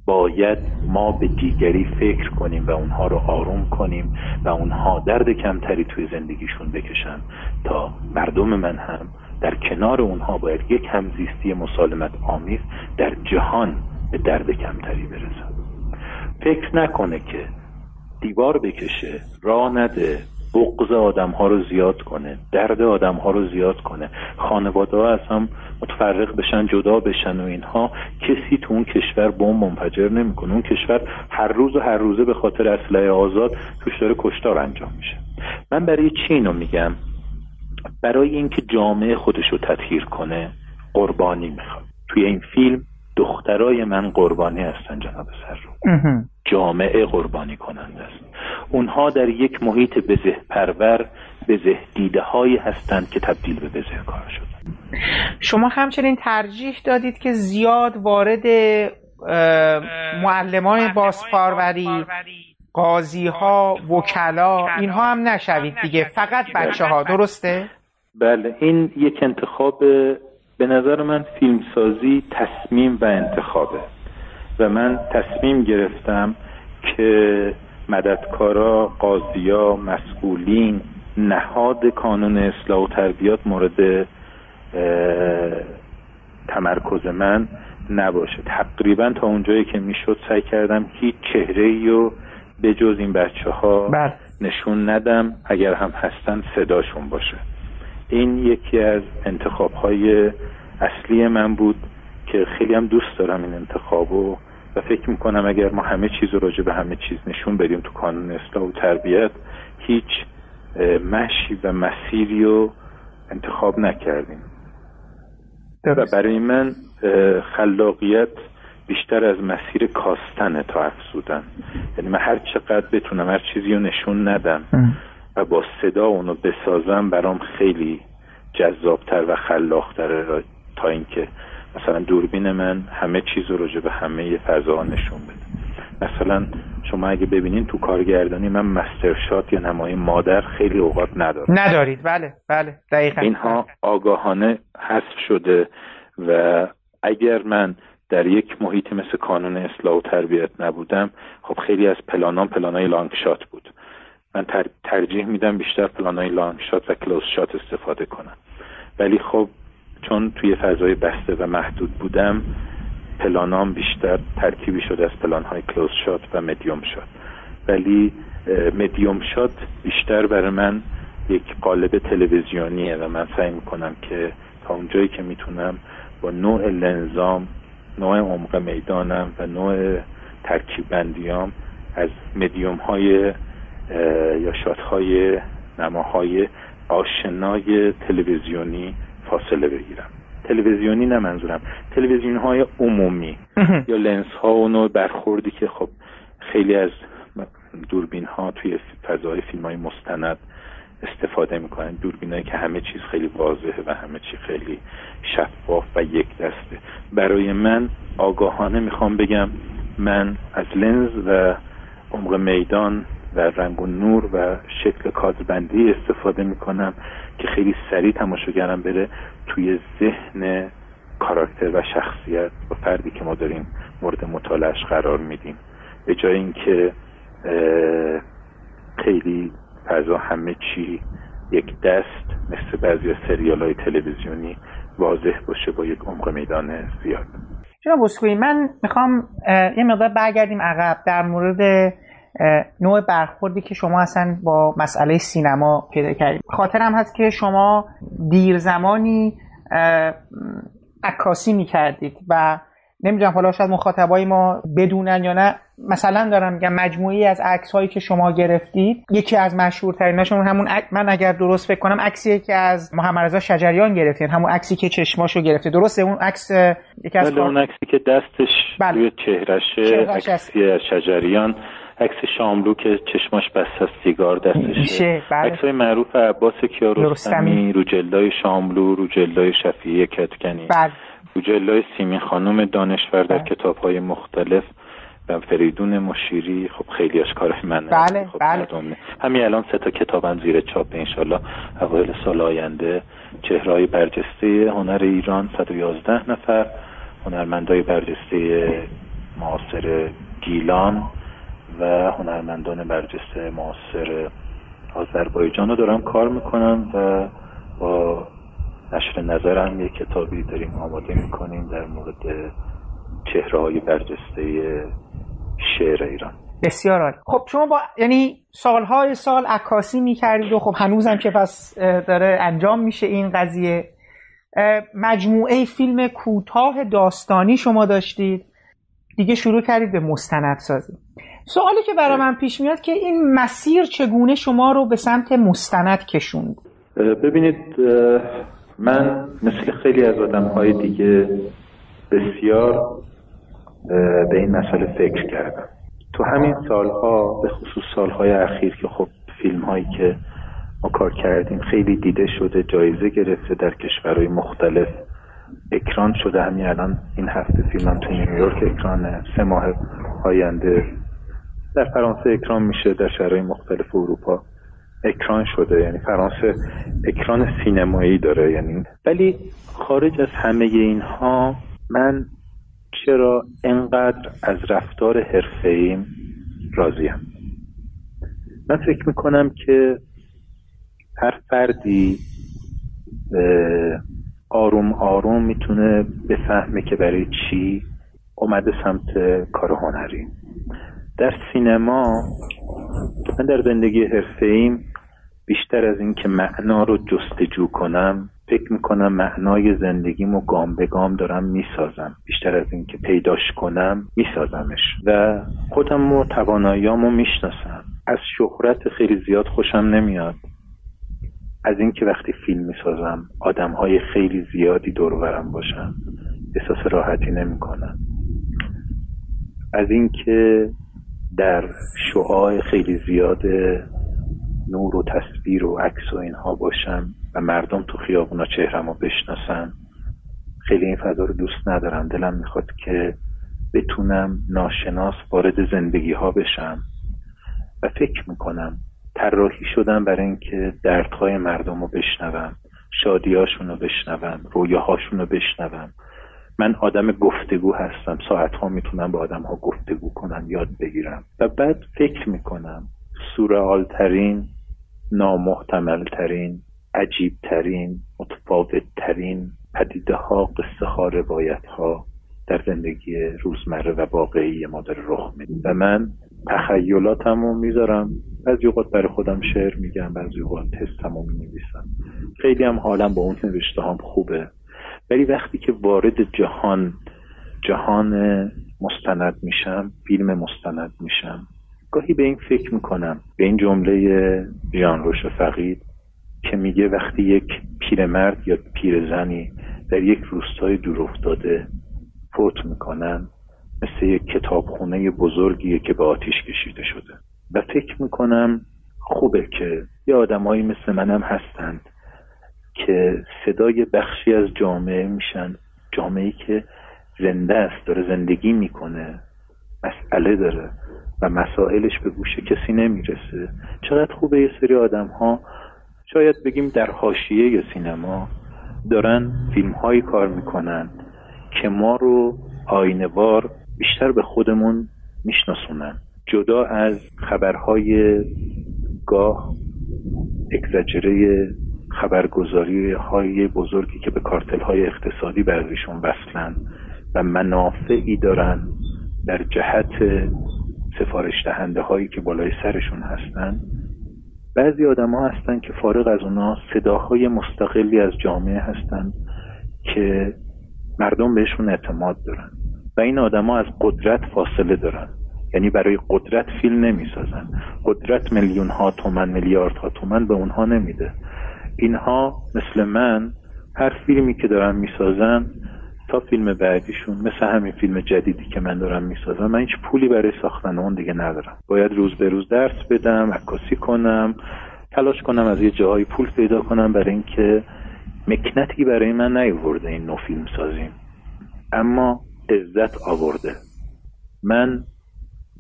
باید ما به دیگری فکر کنیم و اونها رو آروم کنیم و اونها درد کمتری توی زندگیشون بکشن تا مردم من هم در کنار اونها باید یک همزیستی مسالمت آمیز در جهان به درد کمتری برسن فکر نکنه که دیوار بکشه راه نده بغض آدم ها رو زیاد کنه درد آدم ها رو زیاد کنه. خانواده ها از متفرق بشن جدا بشن و اینها. کسی تو اون کشور بمب منفجر نمی‌کنه. اون کشور هر روز و هر روزه به خاطر اسلحه آزاد توش داره کشتار انجام میشه. من برای چی اینو میگم؟ برای اینکه جامعه خودش رو تطهیر کنه قربانی می‌خواد. توی این فیلم دخترای من قربانی هستن جناب سر رو جامعه قربانی کننده است. اونها در یک محیط بزه پرور بزه دیده هایی هستند که تبدیل به بزه کار شدن. شما همچنین ترجیح دادید که زیاد وارد معلمان بازپاروری قاضی ها وکلا اینها هم نشوید دیگه. فقط بچه ها درسته؟ بله این یک انتخاب به نظر من فیلمسازی تصمیم و انتخابه. و من تصمیم گرفتم که مددکارا قاضیا مسئولین نهاد کانون اصلاح و تربیات مورد تمرکز من نباشه. تقریبا تا اونجایی که می‌شد سعی کردم هیچ چهره ای رو به جز این بچه ها بله. نشون ندم اگر هم هستن صداشون باشه. این یکی از انتخاب های اصلی من بود که خیلی هم دوست دارم این انتخاب و و فکر می‌کنم اگر ما همه چیز رو راجع به همه چیز نشون بدیم تو کانون اصلاح و تربیت هیچ مشی و مسیری رو انتخاب نکردیم. و برای من خلاقیت بیشتر از مسیر کاستن تا افزودن. یعنی من هر چقدر بتونم هر چیزی رو نشون ندم. و با صدا اونو بسازم برام خیلی جذابتر و خلاقتره تا اینکه مثلا دوربین من همه چیز رو راجع به همه فضاها نشون بده. مثلا شما اگه ببینین تو کارگردانی من مستر شات یا نمای مادر خیلی اوقات ندارم. ندارید. بله بله. دقیقا. اینها آگاهانه حذف شده و اگر من در یک محیطی مثل کانون اصلاح و تربیت نبودم خب خیلی از پلانان پلانای لانگ شات بود. من ترجیح میدم بیشتر پلانای long shot و close shot استفاده کنم. ولی خب چون توی فضای بسته و محدود بودم پلانام بیشتر ترکیبی شده از پلان های close shot و medium shot. ولی medium shot بیشتر برای من یک قالب تلویزیونیه و من سعی می‌کنم که تا اونجایی که می‌تونم با نوع لنزام نوع عمق میدانم و نوع ترکیب بندیام از مدیوم های یا شات های نماهای آشنای تلویزیونی فاصله بگیرم. تلویزیونی نه منظورم. تلویزیون های عمومی. (laughs) یا لنس ها و نوع برخوردی که خب خیلی از دوربین ها توی فضای فیلم های مستند استفاده می‌کنن. دوربین که همه چیز خیلی واضحه و همه چیز خیلی شفاف و یک دسته. برای من آگاهانه می‌خوام بگم من از لنز و عمق میدان و رنگ و نور و شکل کادربندی استفاده می‌کنم که خیلی سریع تماشاگرم بره توی ذهن کاراکتر و شخصیت و فردی که ما داریم مورد مطالعش قرار میدیم. به جای اینکه خیلی فضا همه چی یک دست مثل بعضی سریال های تلویزیونی واضح باشه با یک عمق میدان زیاد. جناب بسکوی من می‌خوام یه مقدار برگردیم عقب در مورد نوع برخوردی که شما اصلا با مسئله سینما پیدا کردید. خاطرم هست که شما دیر زمانی عکاسی می‌کردید و نمی‌دونم حالا شاید مخاطبای ما بدونن یا نه. مثلا دارم میگم مجموعی از عکس هایی که شما گرفتید یکی از مشهورتریناشون همون من اگر درست فکر کنم عکسی که از محمد رضا شجریان گرفتین همون عکسی که چشماشو گرفته. درسته؟ اون عکس یکی از بله اون عکسی که دستش بله. روی چهرشه عکسی از شجریان. عکس شاملو که چشماش بسته از سیگار دستشه. بله. عکس های معروف عباس کیارستمی رو جلدای شاملو رو جلدای شفیه کتکنی. بله. رو جلدای سیمین خانم دانشور در بله. کتاب های مختلف و فریدون مشیری. خب خیلی از کار من بله خب بله. همین الان سه تا کتابم زیر چاپ انشالله اوایل سال آینده چهرهای برجسته هنر ایران 111 نفر. هنرمندای برجسته معاصر گیلان. و هنرمندان برجسته معاصر آذربایجان رو دارم کار می‌کنم و با نشر نظرم یک کتابی داریم آماده می‌کنیم در مورد چهره های برجسته شعر ایران. بسیار عالی. خب شما با یعنی سالهای سال عکاسی می‌کردید و خب هنوزم که پس داره انجام میشه این قضیه. مجموعه فیلم کوتاه داستانی شما داشتید. دیگه شروع کردید به مستند سازی سوالی که برای من پیش میاد که این مسیر چگونه شما رو به سمت مستند کشوند؟ ببینید من مثل خیلی از آدم های دیگه بسیار به این مسئله فکر کردم. تو همین سالها به خصوص سالهای اخیر که خب فیلم هایی که ما کار کردیم خیلی دیده شده جایزه گرفته در کشورهای مختلف اکران شده. همین الان این هفته فیلم تو نیویورک اکران سه ماه آینده در فرانسه اکران میشه در شهرهای مختلف اروپا اکران شده. یعنی فرانسه اکران سینمایی داره یعنی ولی خارج از همه اینها من چرا انقدر از رفتار حرفه‌ایم راضیم من فکر می‌کنم که هر فردی آروم آروم می‌تونه بفهمه که برای چی اومده سمت کار هنری. در سینما من در زندگی حرفه بیشتر از اینکه معنا رو جستجو کنم فکر می‌کنم معنای زندگیمو گام به گام دارم می‌سازم. بیشتر از اینکه پیداش کنم میسازمش و خودم و تواناییامو می‌شناسم. از شهرت خیلی زیاد خوشم نمیاد. از اینکه وقتی فیلم می‌سازم آدم های خیلی زیادی دور باشن. احساس راحتی نمی‌کنم از اینکه در شعاع خیلی زیاد نور و تصویر و عکس و اینها باشم و مردم تو خیابونا چهرم رو بشناسن. خیلی این فضا رو دوست ندارم. دلم می‌خواد که بتونم ناشناس وارد زندگی ها بشم و فکر می‌کنم طراحی شدم برای اینکه دردهای مردم رو بشنوم شادیاشون رو بشنوم رویاهاشون رو بشنوم. من آدم گفتگو هستم. ساعتها می‌تونم با آدم ها گفتگو کنم یاد بگیرم. و بعد فکر می‌کنم سورئالترین نامحتملترین عجیبترین متفاوتترین پدیده ها قصه ها روایت ها در زندگی روزمره و واقعی ما داره رخ میده. و من تخیلاتم رو می‌ذارم. بعضی اوقات برای خودم شعر میگم بعضی اوقات تستم رو می‌نویسم. خیلی هم حالم با اون نوشته هم خوبه. ولی وقتی که وارد جهان جهان مستند میشم فیلم مستند میشم گاهی به این فکر می‌کنم. به این جمله جان روش فقید که میگه وقتی یک پیرمرد یا پیرزنی در یک روستای دور افتاده فوت می‌کنن مثل یک کتابخونه بزرگیه که به آتیش کشیده شده. و فکر می‌کنم خوبه که یه آدمایی مثل منم هستند که صدای بخشی از جامعه میشن. جامعه که زنده است داره زندگی می‌کنه مسئله داره و مسائلش به گوش کسی نمی‌رسه. چقدر خوبه یه سری آدم ها شاید بگیم در حاشیه سینما دارن فیلم هایی کار می‌کنن که ما رو آینوار بیشتر به خودمون میشناسونن. جدا از خبرهای گاه اکزاجره خبرگزاری های بزرگی که به کارتل های اقتصادی بعضیشون وصلن و منافعی دارن در جهت سفارش دهنده هایی که بالای سرشون هستن. بعضی آدم ها هستن که فارغ از اونا صداهای مستقلی از جامعه هستن که مردم بهشون اعتماد دارن و این آدما از قدرت فاصله دارن. یعنی برای قدرت فیلم نمی‌سازن. قدرت میلیون ها تومن میلیارد ها تومن به اونها نمیده. اینها مثل من هر فیلمی که دارن می‌سازن تا فیلم بعدیشون مثل همین فیلم جدیدی که من دارم می‌سازم من هیچ پولی برای ساختن اون دیگه ندارم. باید روز به روز درس بدم عکاسی کنم تلاش کنم از یه جاهای پول پیدا کنم برای اینکه مکنتی برای من نیورده این نو فیلم سازیم اما عزت آورده. من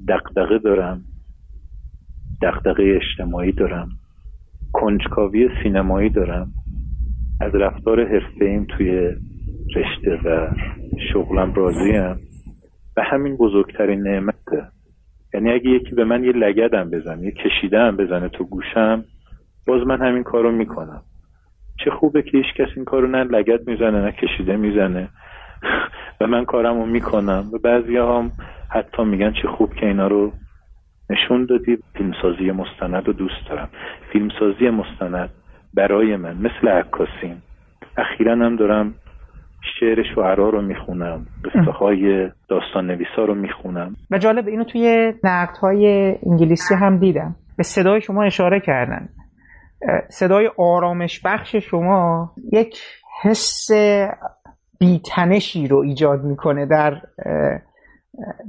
دقدقه دارم دقدقه اجتماعی دارم. کنجکاوی سینمایی دارم. از رفتار حرفه توی رشته و شغلم راضیم. و همین بزرگترین نعمته. یعنی اگه یکی به من یه لگدم بزنه یه کشیدم بزنه تو گوشم باز من همین کارو می‌کنم. چه خوبه که هیچ کس این کارو نه لگد می‌زنه نه کشیده می‌زنه. (laughs) و من کارمو می‌کنم. و بعضی هم حتی میگن چه خوب که اینا رو نشون دادی فیلمسازی مستند رو دوست دارم. فیلمسازی مستند برای من مثل عکاسیم اخیرا هم دارم شعر شعرا رو می‌خونم قصه های داستان نویسا رو می‌خونم. و جالب اینو توی نقد های انگلیسی هم دیدم. به صدای شما اشاره کردن. صدای آرامش بخش شما یک حس بیتنشی رو ایجاد می‌کنه در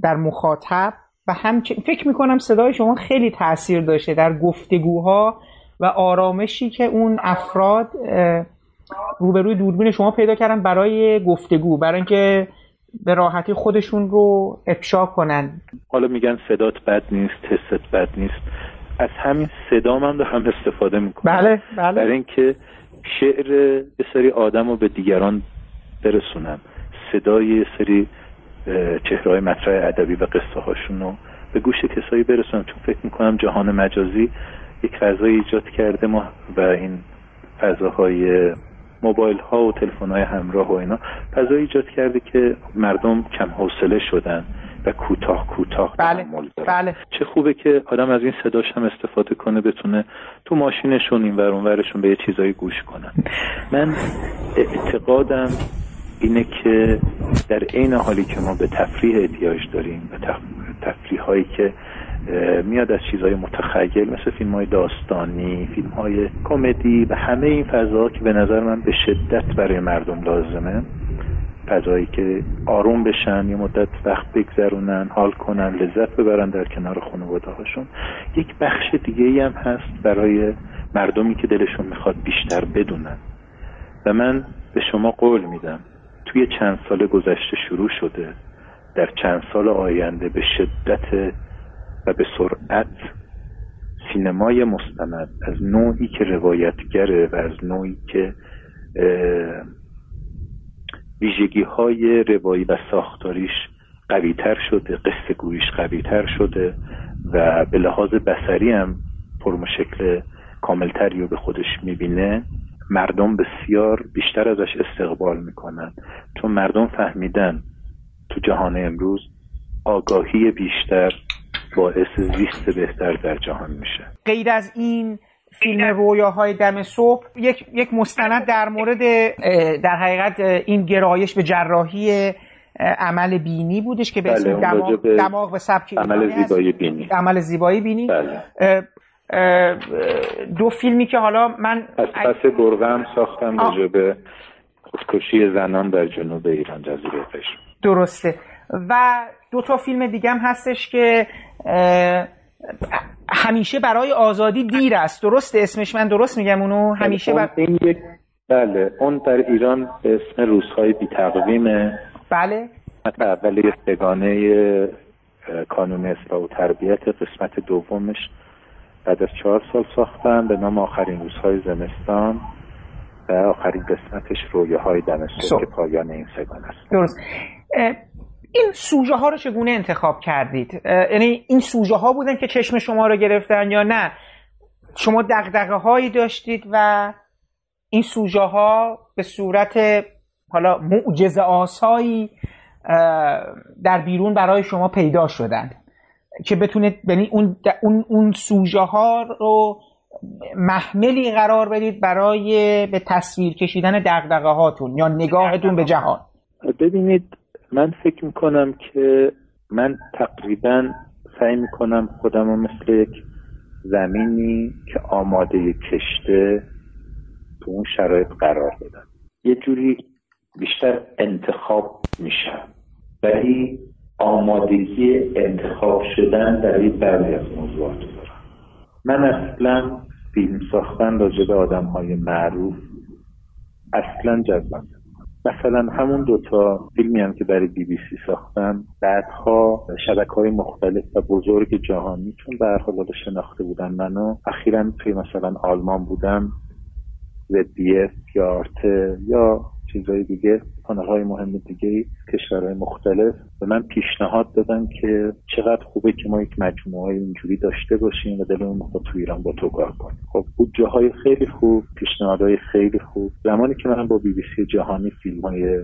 در مخاطب. و همچنین فکر می‌کنم صدای شما خیلی تاثیر داشته در گفتگوها و آرامشی که اون افراد روبروی دوربین شما پیدا کردن برای گفتگو برای اینکه به راحتی خودشون رو افشا کنن. حالا میگن صدات بد نیست تست بد نیست. از همین صدا من هم استفاده می‌کنم. بله بله. برای اینکه شعر یه سری آدم رو به دیگران برسونم. صدای سری چهرهای مطرح ادبی و قصه هاشون رو به گوش کسایی برسونم. چون فکر می‌کنم جهان مجازی یک فضای ایجاد کرده ما و این فضاهای موبایل ها و تلفن های همراه و اینا فضای ایجاد کرده که مردم کم حوصله شدن و کوتاه کوتاه بله بله. چه خوبه که آدم از این صداش هم استفاده کنه بتونه تو ماشینشون این ور ورشون به یه چیزایی گوش کنن من اعتقادم اینه که در عین حالی که ما به تفریح احتیاج داریم به تفریح هایی که میاد از چیزهای متخیل مثل فیلم های داستانی فیلم های کمدی و همه این فضاها که به نظر من به شدت برای مردم لازمه. فضایی که آروم بشن یه مدت وقت بگذرونن حال کنن لذت ببرن در کنار خانواده هاشون یک بخش دیگه ای هم هست برای مردمی که دلشون می‌خواد بیشتر بدونن. و من به شما قول میدم توی چند سال گذشته شروع شده در چند سال آینده به شدت و به سرعت سینمای مستند. از نوعی که روایتگره و از نوعی که ویژگی های روایی و ساختاریش قویتر شده قصه گویش قویتر شده و به لحاظ بسری هم فرم شکل کاملتری رو به خودش می‌بینه. مردم بسیار بیشتر ازش استقبال می‌کنن. چون مردم فهمیدن تو جهان امروز آگاهی بیشتر باعث زیست بهتر در جهان میشه. غیر از این فیلم رویاهای دم صبح یک یک مستند در مورد در حقیقت این گرایش به جراحی عمل بینی بودش که به بله دماغ, دماغ به سبک عمل زیبایی بینی. عمل زیبایی بینی. بله. دو فیلمی که حالا من از پس گرگه هم ساختم راجع به خودکشی زنان در جنوب ایران جزیره پشم درسته. و دو تا فیلم دیگه هم هستش که همیشه برای آزادی دیر است. درست اسمش من درست میگم اونو؟ همیشه بر... این یک بله اون در ایران به اسم روزهای بی تقویمه. بله. اولی سگانه کانون اصلاح و تربیت قسمت دومش. بعد از چهار سال ساختن به نام آخرین روزهای زمستان و آخرین قسمتش رویه های دمستان که پایان این سگانه است. درست. این سوژه ها رو چگونه انتخاب کردید؟ یعنی این سوژه ها بودن که چشم شما رو گرفتن یا نه؟ شما دقدقه هایی داشتید و این سوژه ها به صورت حالا معجزه آسایی در بیرون برای شما پیدا شدن که بتونید یعنی اون اون اون سوژه ها رو محملی قرار بدید برای به تصویر کشیدن دغدغه هاتون یا نگاهتون به جهان. ببینید من فکر می‌کنم که من تقریبا سعی می‌کنم خودم رو مثل یک زمینی که آماده کشته تو اون شرایط قرار بدم. یه جوری بیشتر انتخاب میشم. ولی آمادگی انتخاب شدن در این بعضی از موضوعات دارم. من اصلا فیلم ساختن راجع به آدم های معروف اصلا جذبم مثلا همون دوتا فیلمی هم که برای بی بی سی ساختم بعدها شبکه های مختلف و بزرگ جهانی چون به هر حال شناخته بودن منو. اخیرا توی مثلا آلمان بودم زدیف یا آرته یا چیزهای دیگه کانال های مهم دیگه کشورهای مختلف. به من پیشنهاد دادن که چقدر خوبه که ما یک مجموعه اینجوری داشته باشیم و دلمون می‌خواد تو ایران با تو کار کنیم. خب بودجه های خیلی خوب پیشنهادهای خیلی خوب. زمانی که من با بی بی سی جهانی فیلم های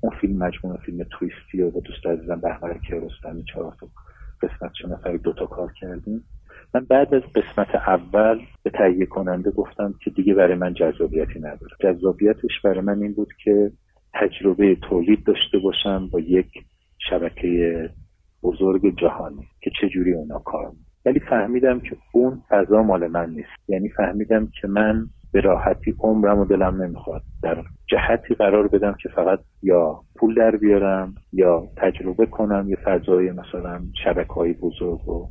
اون فیلم مجموعه فیلم تویستی و با دوست عزیزم بهمن کیارستمی چهار تا قسمت شما دوتا کار کردیم. من بعد از قسمت اول به تهیه کننده گفتم که دیگه برای من جذابیتی نداره. جذابیتش برای من این بود که تجربه تولید داشته باشم با یک شبکه بزرگ جهانی که چجوری اونا کار ولی فهمیدم که اون فضا مال من نیست. یعنی فهمیدم که من به راحتی عمرم و دلم نمی‌خواد. در جهتی قرار بدم که فقط یا پول در بیارم یا تجربه کنم یه فضای مثلا شبکه های بزرگ و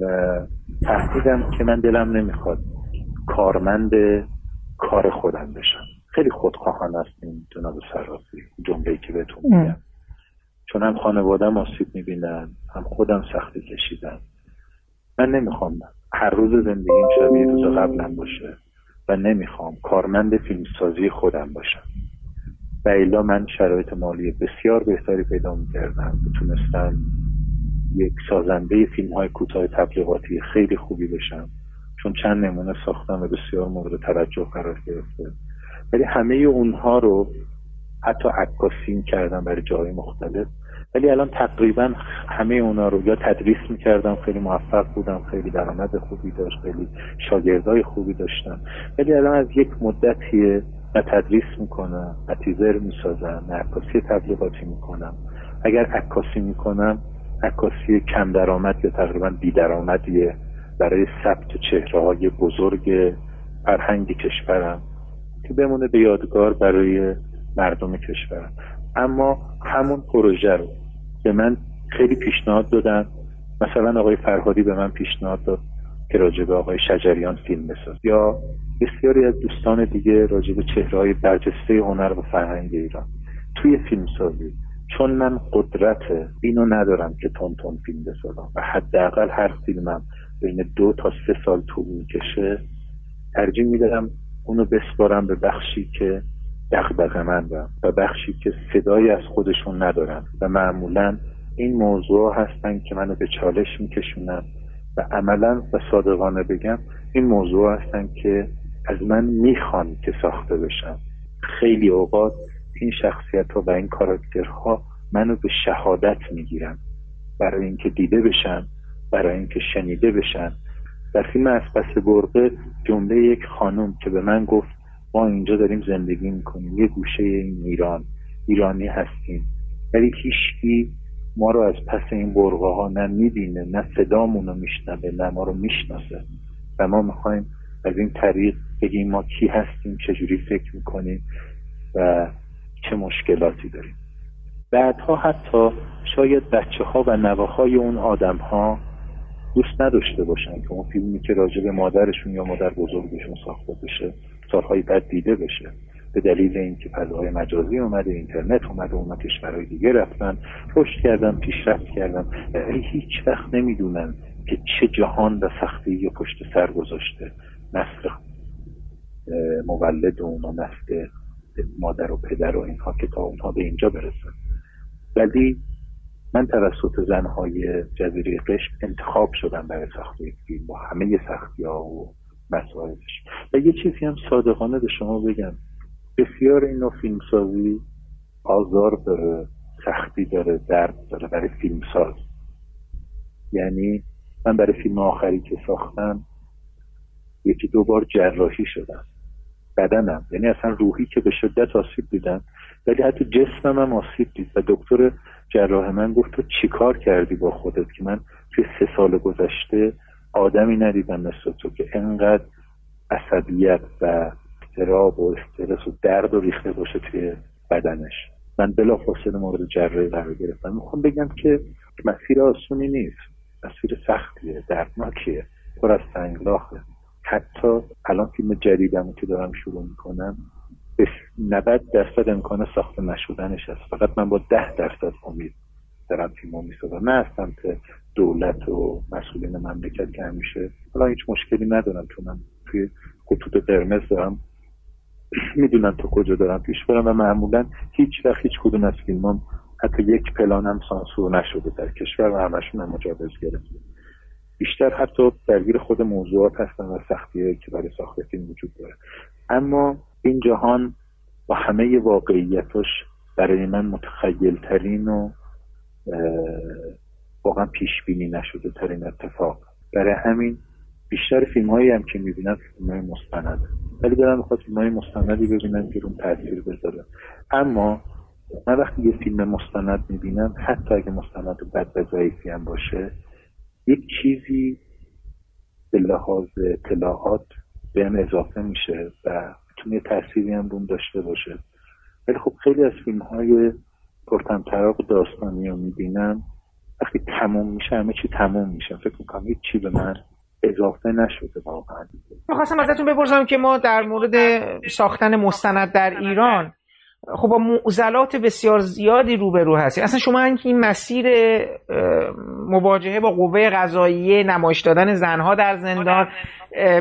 و فهمیدم که من دلم نمی‌خواد کارمند کار خودم بشم. خیلی خودخواهان است این جناب سراسی جمله که بهتون میگم. چون هم خانوادم آسیب می‌بینن هم خودم سختی کشیدم. من نمی‌خوام هر روز زندگیم شبیه روز قبلم باشه و نمی‌خوام کارمند فیلمسازی خودم باشم. و الا من شرایط مالی بسیار بهتری پیدا می‌کردم. می‌تونستم یک سازنده فیلم های کوتاه تبلیغاتی خیلی خوبی بشم. چون چند نمونه ساختم و بسیار مورد توجه قرار گرفته. ولی همه اونها رو حتی عکاسی کردم برای جای مختلف. ولی الان تقریبا همه اونا رو یا تدریس می‌کردم خیلی موفق بودم خیلی درآمد خوبی داشت خیلی شاگردای خوبی داشتم. ولی الان از یک مدتیه نه تدریس می‌کنم نه تیزر می‌سازم نه عکاسی تبلیغاتی می‌کنم. اگر عکاسی می‌کنم عکاسی کم درآمد یا تقریبا بی درآمدیه برای ثبت چهره های بزرگ فرهنگ کشورم که بمونه به یادگار برای مردم کشورم اما همون پروژه رو به من خیلی پیشنهاد دادن. مثلا آقای فرهادی به من پیشنهاد داد که راجب آقای شجریان فیلم بساز یا بسیاری از دوستان دیگه راجب چهره های برجسته هنر و فرهنگ ایران. توی فیلم سازی چون من قدرت اینو ندارم که تون تون فیلم بسازم. و حداقل هر فیلمم بین دو تا سه سال طول می‌کشه ترجیح میدارم اونو بسپارم به بخشی که دغدغه مندم و بخشی که صدایی از خودشون ندارن. و معمولا این موضوع هستن که منو به چالش میکشونن و عملا و صادقانه بگم این موضوع هستن که از من می‌خوان که ساخته بشم خیلی اوقات این شخصیت ها و این کاراکترها منو به شهادت می‌گیرن. برای اینکه دیده بشن برای اینکه شنیده بشن در فیلم از پس گربه جمله یک خانم که به من گفت ما اینجا داریم زندگی می‌کنیم. یه گوشه این ایران ایرانی هستیم. ولی هیچکی ما رو از پس این برغه ها نه می‌بینه نه صدامون رو میشنوه نه ما رو می‌شناسه. و ما می‌خوایم از این طریق بگیم ما کی هستیم چجوری فکر می‌کنیم و چه مشکلاتی داریم. بعدها حتی شاید بچه ها و نواهای اون آدم ها دوست نداشته باشن که اون فیلمی که راجع به مادرشون یا مادر بزرگشون ساخته بشه سالهای بعد دیده بشه. به دلیل اینکه فضاهای مجازی اومده اینترنت اومده اونا کشورهای دیگه رفتن. رشد کردن پیشرفت کردن. هیچ وقت نمی‌دونن که چه جهان و سختی پشت سر گذاشته. نسل مولد اون و نسل مادر و پدر و اینها که تا اونها به اینجا برسن. ولی من توسط زنهای جزیره قشم انتخاب شدم برای ساخت یک فیلم با همه سختی ها و مسائلش. و یه چیزی هم صادقانه به شما بگم. بسیار این نوع فیلمسازی آزار داره سختی داره درد داره برای فیلمساز. یعنی من برای فیلم آخری که ساختم یکی دو بار جراحی شدم. بدنم. یعنی اصلا روحی که به شدت آسیب دیدم. ولی حتی جسمم هم آسیب دید. و دکتر جراح من گفت تو چیکار کردی با خودت؟ که من توی سه سال گذشته آدمی ندیدم مثل تو که انقدر عصبیت و اضطراب و استرس و درد و ریخته باشه توی بدنش. من بلا فاصله مورد جراحی قرار گرفتم. می‌خوام بگم که مسیر آسونی نیست. مسیر سختیه دردناکیه پر از سنگلاخه. حتی الان فیلم جدیدم که دارم شروع می‌کنم به 90 درصد امکان ساخته نشدنش هست. فقط من با 10 درصد امید دارم فیلمو می‌سازم. نه از سمت دولت و مسئولین مملکت که همیشه حالا هیچ مشکلی ندارم چون من توی خطوط قرمز دارم (clears throat) می‌دونم تا کجا دارم پیش برم و معمولا هیچ وقت هیچ کدوم از فیلمام حتی یک پلان هم سانسور نشده در کشور و همشون هم مجاز گرفته بیشتر حتی درگیر خود موضوعات هستن و سختیه که برای ساخت فیلم وجود داره. اما این جهان با همه واقعیتاش برای من متخیل ترین و واقعا پیش بینی نشده ترین اتفاق. برای همین بیشتر فیلم هایی هم که می‌بینم فیلم های مستند. ولی دارم می‌خواد فیلم های مستندی ببینم که اون تاثیر بذاره. اما من وقتی یه فیلم مستند می‌بینم حتی اگه مستند بد و ضعیفی هم باشه یک چیزی به لحاظ اطلاعات بهم اضافه میشه و می‌تونه تأثیری هم بون داشته باشه. ولی خب خیلی از فیلم های پرتمطراق داستانی رو می‌بینم وقتی تموم میشه همه چی تموم میشه. فکر می‌کنم هیچ چی به من اضافه نشده واقعا. می‌خواستم ازتون بپرسم که ما در مورد ساختن مستند در ایران خب با معضلات بسیار زیادی روبرو هستی. اصلا شما این مسیر مواجهه با قوه قضاییه نمایش دادن زنها در زندان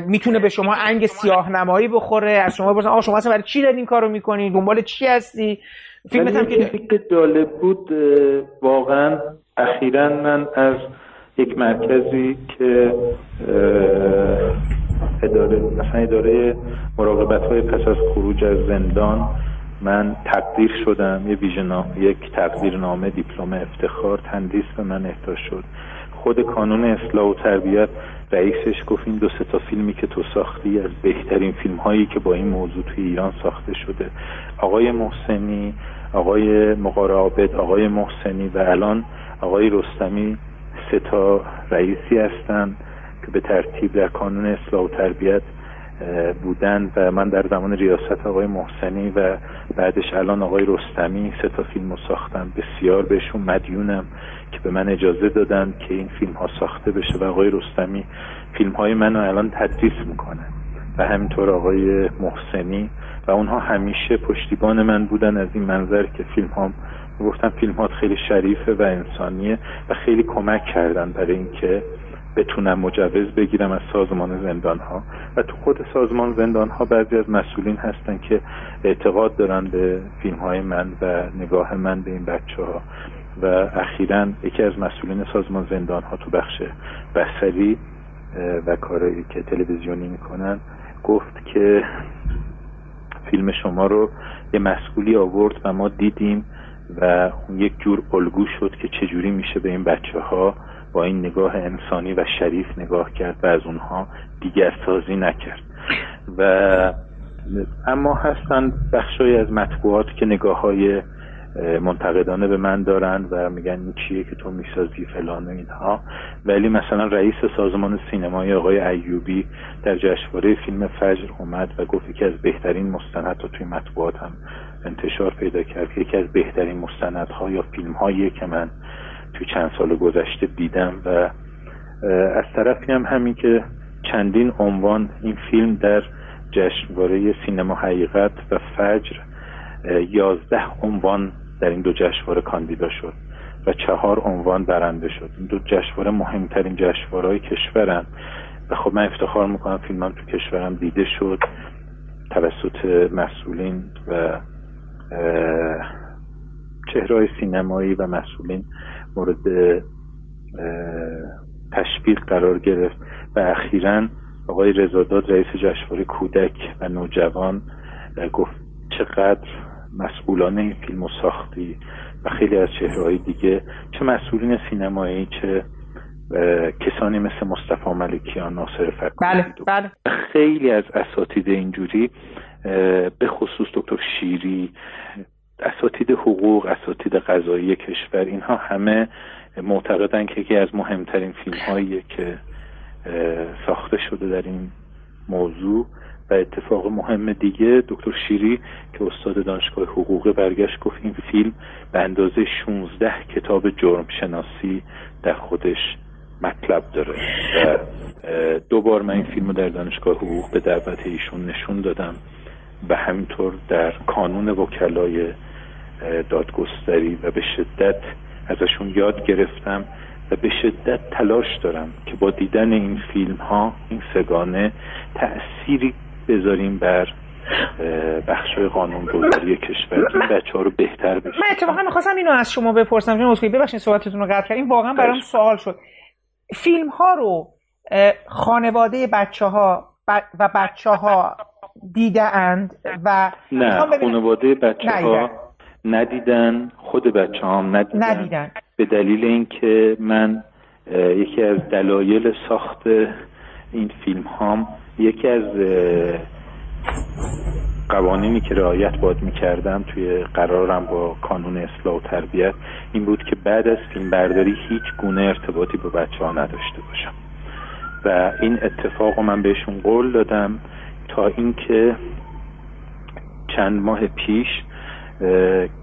می‌تونه به شما انگ سیاه نمایی بخوره. از شما بپرسن آقا شما اصلا برای چی دارین این کارو می‌کنی دنبال چی هستی؟ فیلم هم که جالب بود واقعا اخیرا من از یک مرکزی که اداره مثلا اداره مراقبت های پس از خروج از زندان من تقدیر شدم یه ویژن یک تقدیرنامه دیپلم افتخار تندیس به من اهدا شد. خود کانون اصلاح و تربیت رئیسش گفت این دو سه تا فیلمی که تو ساختی از بهترین فیلم هایی که با این موضوع توی ایران ساخته شده. آقای محسنی آقای مقار عابد آقای محسنی و الان آقای رستمی سه تا رئیسی هستند که به ترتیب در کانون اصلاح و تربیت بودن و من در زمان ریاست آقای محسنی و بعدش الان آقای رستمی سه تا فیلم رو ساختم. بسیار بهشون مدیونم که به من اجازه دادن که این فیلم ها ساخته بشه و آقای رستمی فیلم های منو الان تدریس می‌کنن و همینطور آقای محسنی و اونها همیشه پشتیبان من بودن از این منظر که فیلم ها گفتم فیلم ها خیلی شریفه و انسانیه و خیلی کمک کردن برای اینکه بتونم مجوز بگیرم از سازمان زندان ها و تو خود سازمان زندان ها بعضی از مسئولین هستن که اعتقاد دارن به فیلم های من و نگاه من به این بچه ها و اخیرا یکی از مسئولین سازمان زندان ها تو بخش بسری و کارهایی که تلویزیونی می‌کنن گفت که فیلم شما رو یه مسئولی آورد و ما دیدیم و یک جور الگو شد که چجوری میشه به این بچه ها با این نگاه انسانی و شریف نگاه کرد و از اونها دیگر سازی نکرد. و اما هستند بخشای از مطبوعات که نگاه های منتقدانه به من دارند و میگن این چیه که تو می‌سازی فلان و اینها. ولی مثلا رئیس سازمان سینمای آقای ایوبی در جشنواره فیلم فجر اومد و گفت که از بهترین مستند رو توی مطبوعات هم انتشار پیدا کرد یکی از بهترین مستندها یا فیلم هایی که من توی چند سال گذشته دیدم و از طرفی هم همین که چندین عنوان این فیلم در جشنواره سینما حقیقت و فجر یازده عنوان در این دو جشنواره کاندیدا شد و چهار عنوان برنده شد. این دو جشنواره مهمترین جشنواره کشورن. و خب من افتخار می‌کنم فیلمم تو کشورم دیده شد. توسط مسئولین و چهرهای سینمایی و مسئولین مورد تشویق قرار گرفت و اخیرا آقای رزاداد رئیس جشنواره کودک و نوجوان گفت چقدر مسئولان این فیلم و ساختی و خیلی از چهرهای دیگه چه مسئولین سینمایی چه کسانی مثل مصطفی ملکیان ناصر فکر بله بله. خیلی از اساتید اینجوری به خصوص دکتر شیری اساتید حقوق اساتید قضایی کشور اینها همه معتقدن که یکی از مهمترین فیلم هایی که ساخته شده در این موضوع و اتفاق مهم دیگه دکتر شیری که استاد دانشگاه حقوق برگشت گفت این فیلم به اندازه 16 کتاب جرم شناسی در خودش مطلب داره. و دوبار من این فیلم رو در دانشگاه حقوق به دعوت ایشون نشون دادم. و همینطور در کانون وکلای دادگستری و به شدت ازشون یاد گرفتم و به شدت تلاش دارم که با دیدن این فیلم ها این سگانه تأثیری بذاریم بر بخش قانون گذاری کشور این بچه ها رو بهتر بشه من اتفاقا می‌خواستم اینو از شما بپرسم. چون مسکوی ببخشید صحبتتون رو قطع کردیم. واقعا برام سوال شد. فیلم ها رو خانواده بچه ها و بچه ها دیده اند و نه خانواده بچه ها ندیدن خود بچه هم ندیدن, ندیدن. به دلیل اینکه من یکی از دلایل ساخت این فیلم هام یکی از قوانینی که رعایت باید می‌کردم توی قرارم با کانون اصلاح و تربیت این بود که بعد از فیلم برداری هیچ گونه ارتباطی با بچه ها نداشته باشم. و این اتفاق من بهشون قول دادم اینکه چند ماه پیش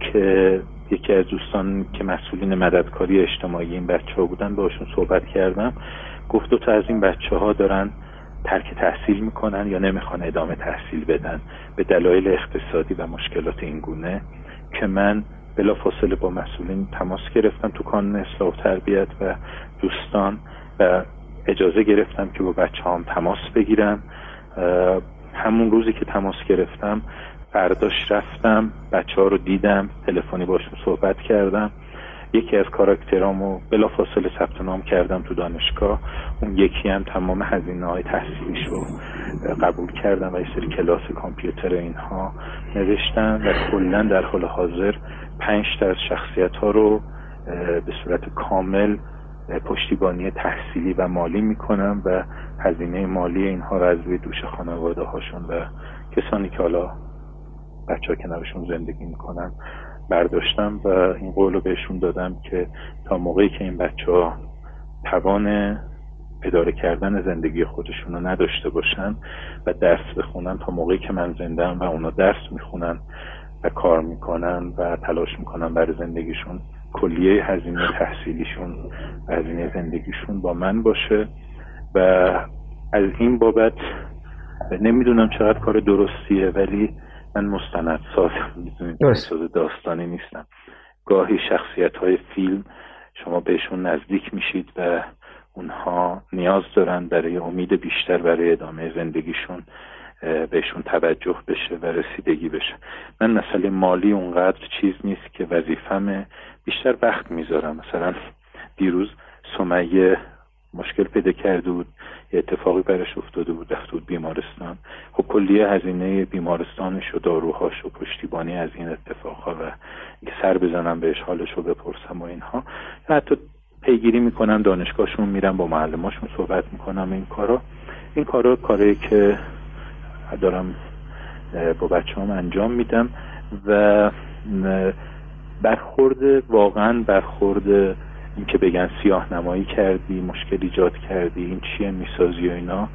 که یکی از دوستان که مسئولین مددکاری اجتماعی این بچه ها بودن باشون صحبت کردم. گفت دو تا از این بچه ها دارن ترک تحصیل می‌کنن یا نمی‌خوان ادامه تحصیل بدن. به دلایل اقتصادی و مشکلات این گونه که من بلا فاصله با مسئولین تماس گرفتم تو کانون اصلاح و تربیت و دوستان و اجازه گرفتم که با بچه هم تماس بگیرم. همون روزی که تماس گرفتم فرداش رفتم بچه ها رو دیدم تلفنی باشون صحبت کردم. یکی از کاراکترامو بلا فاصله ثبت نام کردم تو دانشگاه. اون یکی هم تمام هزینه های تحصیلیش رو قبول کردم و یه سری کلاس کامپیوتر اینها نوشتم و کلا در حال حاضر پنج تا از شخصیت ها رو به صورت کامل پشتیبانی تحصیلی و مالی می‌کنم و هزینه مالی اینها رو از روی دوش خانواده هاشون و کسانی که حالا بچه ها کنارشون زندگی می‌کنن برداشتم و این قول رو بهشون دادم که تا موقعی که این بچه ها توان اداره کردن زندگی خودشون رو نداشته باشن و درس بخونن تا موقعی که من زندم و اونا درس می‌خونن و کار می‌کنن و تلاش می‌کنن برای زندگیشون کلیه هزینه تحصیلیشون و هزینه زندگیشون با من باشه. و از این بابت نمی‌دونم چقدر کار درستیه ولی من مستند سازم می‌دونید ساز داستانی نیستم. گاهی شخصیت های فیلم شما بهشون نزدیک میشید و اونها نیاز دارن برای امید بیشتر برای ادامه زندگیشون بهشون توجه بشه و رسیدگی بشه. من مسئله مالی اونقدر چیز نیست که وظیفمه بیشتر وقت می‌ذارم. مثلا دیروز سمیه مشکل پیدا کرده بود اتفاقی برش افتاده بود رفته بود بیمارستان. خب کلیه هزینه بیمارستانش و داروهاش و پشتیبانی از این اتفاقها و اینکه سر بزنم بهش حالش رو بپرسم و اینها. حتی پیگیری می‌کنم دانشگاهشون میرم با معلماشون صحبت می‌کنم این کارا. این کارا کاری که دارم با بچه هم انجام میدم و برخورد واقعا برخورد اینکه بگن سیاه نمایی کردی مشکل ایجاد کردی این چیه می‌سازی و اینا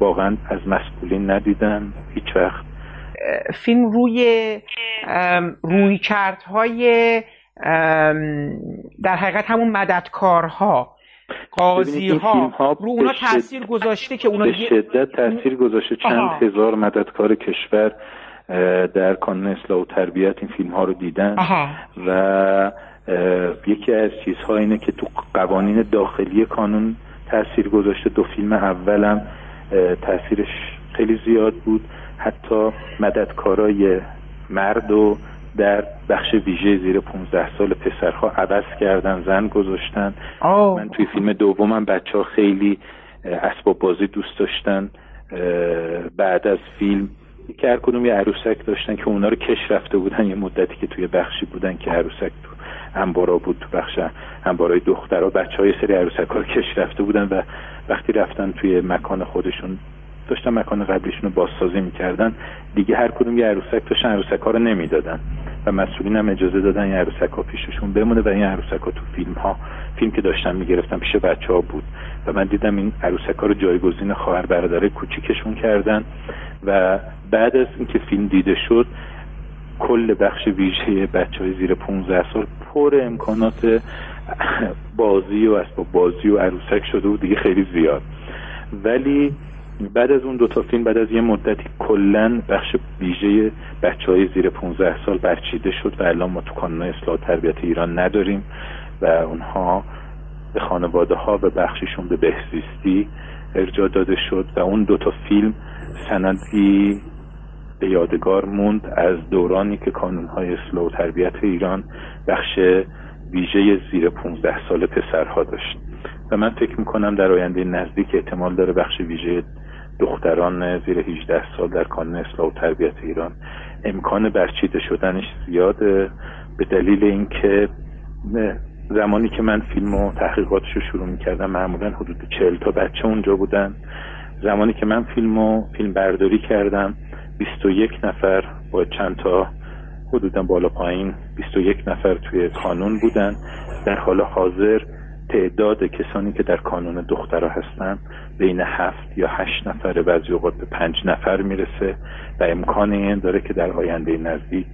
واقعا از مسئولین ندیدم هیچ وقت. فیلم روی روی کردهای در حقیقت همون مددکارها قاضی ها رو اونا تاثیر گذاشته که اونا به شدت تاثیر گذاشته. چند هزار مددکار کشور در کانون اصلاح و تربیت این فیلم ها رو دیدن و یکی از چیزها اینه که تو قوانین داخلی کانون تاثیر گذاشته. دو فیلم اولم تاثیرش خیلی زیاد بود. حتی مددکارای مرد و در بخش ویژه زیر 15 سال پسرها عوض کردن زن گذاشتن. من توی فیلم دومم بچه ها خیلی اسباب بازی دوست داشتن. بعد از فیلم که هر کدوم یه عروسک داشتن که اونا رو کش رفته بودن یه مدتی که توی بخشی بودن که عروسک تو انبارا بود تو بخش انبارای دخترها بچه های سری عروسک ها کش رفته بودن و وقتی رفتن توی مکان خودشون داشتن مکان قبلیشون رو بازسازی می‌کردن. دیگه هر کدوم یه عروسک داشتن عروسک ها رو نمی‌دادن و مسئولین هم اجازه دادن یه عروسک ها پیششون بمونه و این عروسک ها تو فیلم ها فیلم که داشتن می‌گرفتن پیش بچه ها بود. و من دیدم این عروسک ها رو جایگزین خواهر برادر کوچیکشون کردن و بعد از اینکه فیلم دیده شد کل بخش ویژه بچه های زیر 15 سال پر امکانات بازی و اسباب بازی و عروسک شده بود دیگه خیلی زیاد. ولی بعد از اون دوتا فیلم بعد از یه مدتی کلا بخش ویژه بچه های زیر 15 سال برچیده شد و الان ما تو کانون اصلاح تربیت ایران نداریم و اونها به خانواده ها و بخششون به بهزیستی ارجاع داده شد و اون دوتا فیلم سندی به یادگار موند از دورانی که کانون های اصلاح و تربیت ایران بخش ویژه زیر 15 سال پسرها داشت. و من فکر می‌کنم در آینده نزدیک احتمال داره بخش ویژه دختران زیر 18 سال در کانون اصلاح و تربیت ایران امکان برچیده شدنش زیاده. به دلیل اینکه زمانی که من فیلم و تحقیقاتش رو شروع می‌کردم معمولا حدود چهل تا بچه اونجا بودن. زمانی که من فیلم و فیلم برداری کردم 21 نفر با چند تا حدودا بالا پایین 21 نفر توی کانون بودن. در حال حاضر تعداد کسانی که در کانون دخترها هستن بین هفت یا هشت نفر بعضی اوقات به پنج نفر می‌رسه و امکان این داره که در آینده نزدیک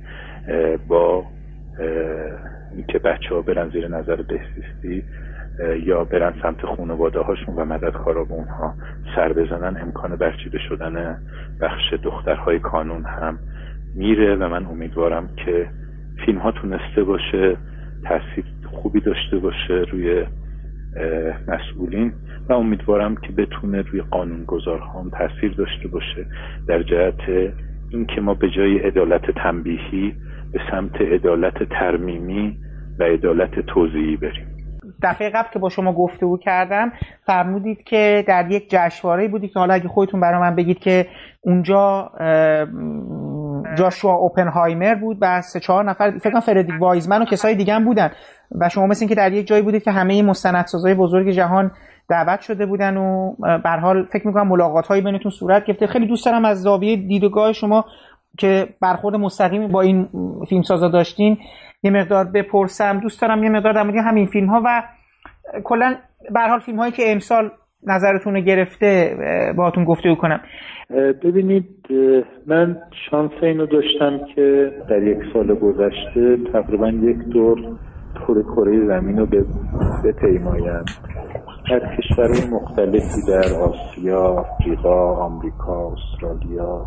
با اینکه بچه ها برن زیر نظر بهزیستی یا برن سمت خانواده هاشون و مددکارا به اونها سر بزنن امکان برچیده شدن بخش دخترهای کانون هم میره و من امیدوارم که فیلم ها تونسته باشه تاثیر خوبی داشته باشه روی مسئولین و امیدوارم که بتونه روی قانونگذارها هم تاثیر داشته باشه در جهت اینکه ما به جای عدالت تنبیهی به سمت عدالت ترمیمی و عدالت توضیحی بریم. دفعه قبل که با شما گفتگو کردم فرمودید که در یک جشنواره بودی که حالا اگه خودتون برای من بگید که اونجا جاشوا اوپنهایمر بود و سه چهار نفر فکر کنم فردریک وایزمن و کسای دیگه هم بودن و شما مثل که در یک جایی بودید که همه مستندسازهای بزرگ جهان دعوت شده بودن و به حال فکر می‌کنم ملاقات هایی بینتون صورت گرفته. خیلی دوست دارم از زاویه دیدگاه شما که برخورد مستقیمی با این فیلم سازا داشتین. یه مقدار بپرسم. دوست دارم یه مقدار در همین فیلم ها و کلا به حال فیلم هایی که امسال نظرتون رو گرفته باهاتون گفته کنم. ببینید من شانس اینو داشتم که در یک سال گذشته تقریبا یک دور تور کره زمین رو بپیمایم. در کشورهای مختلفی در آسیا، آفریقا، آمریکا، استرالیا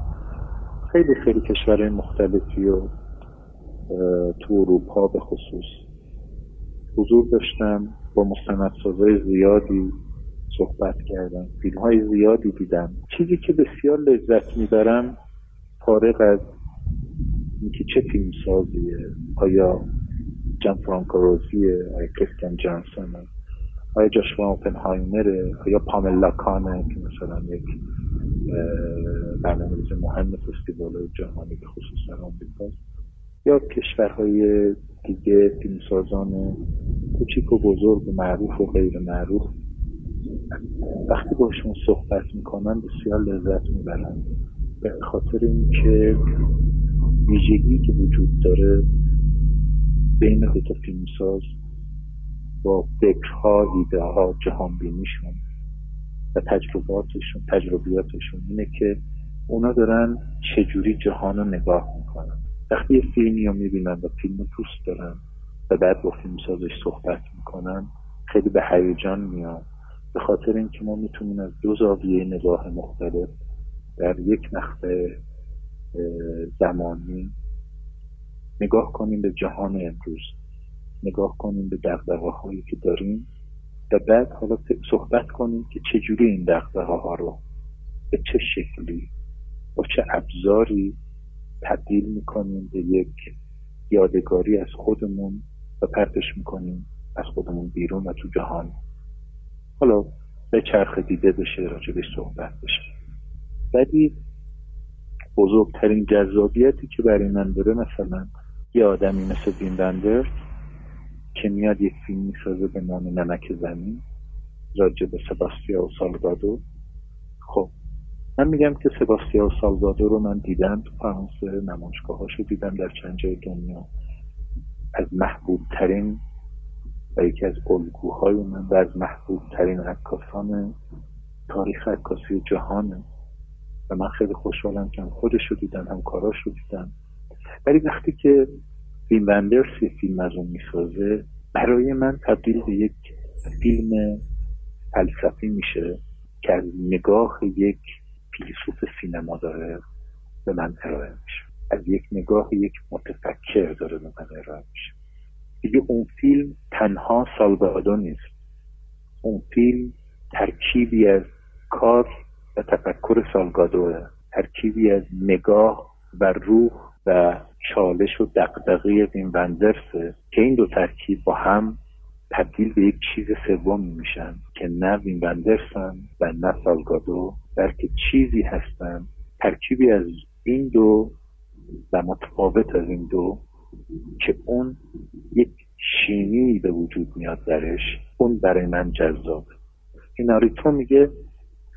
خیلی خیلی کشورهای مختلفی و تو اروپا به خصوص. حضور داشتم با مستندسازهای زیادی صحبت کردم. فیلم های زیادی دیدم. چیزی که بسیار لذت می‌برم فارغ از اینکه چه فیلم سازیه آیا جان فرانکو روزیه آیا کریستیان جانسون آیا جاشوا اوپنهایمره آیا پاملا کانه که مثلا یک برنامه مهم فستیوال جهانی به خصوص در آمریکاست. یا کشورهای دیگه فیلمسازان کوچیک و بزرگ و معروف و غیر معروف. وقتی باشون صحبت می‌کنن بسیار لذت می‌برن به خاطر اینکه ویژگی که وجود داره بین دوتا فیلمساز با فکرها ایده ها جهان بینیشون و تجرباتشون تجربیاتشون اینه که اونا دارن چجوری جهان رو نگاه می‌کنن. وقتی یه فیلمی رو می‌بینن و فیلم رو دوست دارن و بعد با فیلم سازش صحبت می‌کنن خیلی به هیجان میاد. به خاطر اینکه ما می‌تونیم از دو زاویه نگاه مختلف در یک مقطع زمانی نگاه کنیم به جهان امروز نگاه کنیم به دقدقه هایی که داریم و بعد حالا صحبت کنیم که چجوری این دقدقه ها رو به چه شکلی با چه ابزاری تبدیل می‌کنیم به یک یادگاری از خودمون و پرتش می‌کنیم از خودمون بیرون و تو جهان. حالا به چرخ دیده بشه راجبش صحبت بشه. ولی بزرگترین جذابیتی که برای من داره مثلا یه آدمی مثل دین بندر که میاد یک فیلم می‌سازه به نام نمک زمین راجب سباستیا و سالگادو. خب من میگم که سباستیا و سالگادو رو من دیدم تو فرانسه نمایشگاه رو دیدم در چند جای دنیا. از محبوب ترین و یکی از الگوهای من و از محبوب ترین عکاسان تاریخ عکاسی جهانه و من خیلی خوشحالم که هم خودش رو دیدم هم کاراش رو دیدم. ولی وقتی که فیلم وندرس یه فیلم از اون می‌سازه برای من تبدیل به یک فیلم فلسفی میشه که از نگاه یک فیلسوف سینما داره به من ارائه میشه. از یک نگاه یک متفکر داره به من ارائه میشه. دیگه اون فیلم تنها سالگادو نیست. اون فیلم ترکیبی از کار و تفکر سالگادوه. ترکیبی از نگاه و روح و چالش و دقدقه این وندرسه که این دو ترکیب با هم تبدیل به یک چیز سوم میشن که نه وین و نه سالگادو بلکه چیزی هستن. ترکیبی از این دو و متفاوت از این دو که اون یک شیمی به وجود میاد درش اون برای من جذابه. این آریتو میگه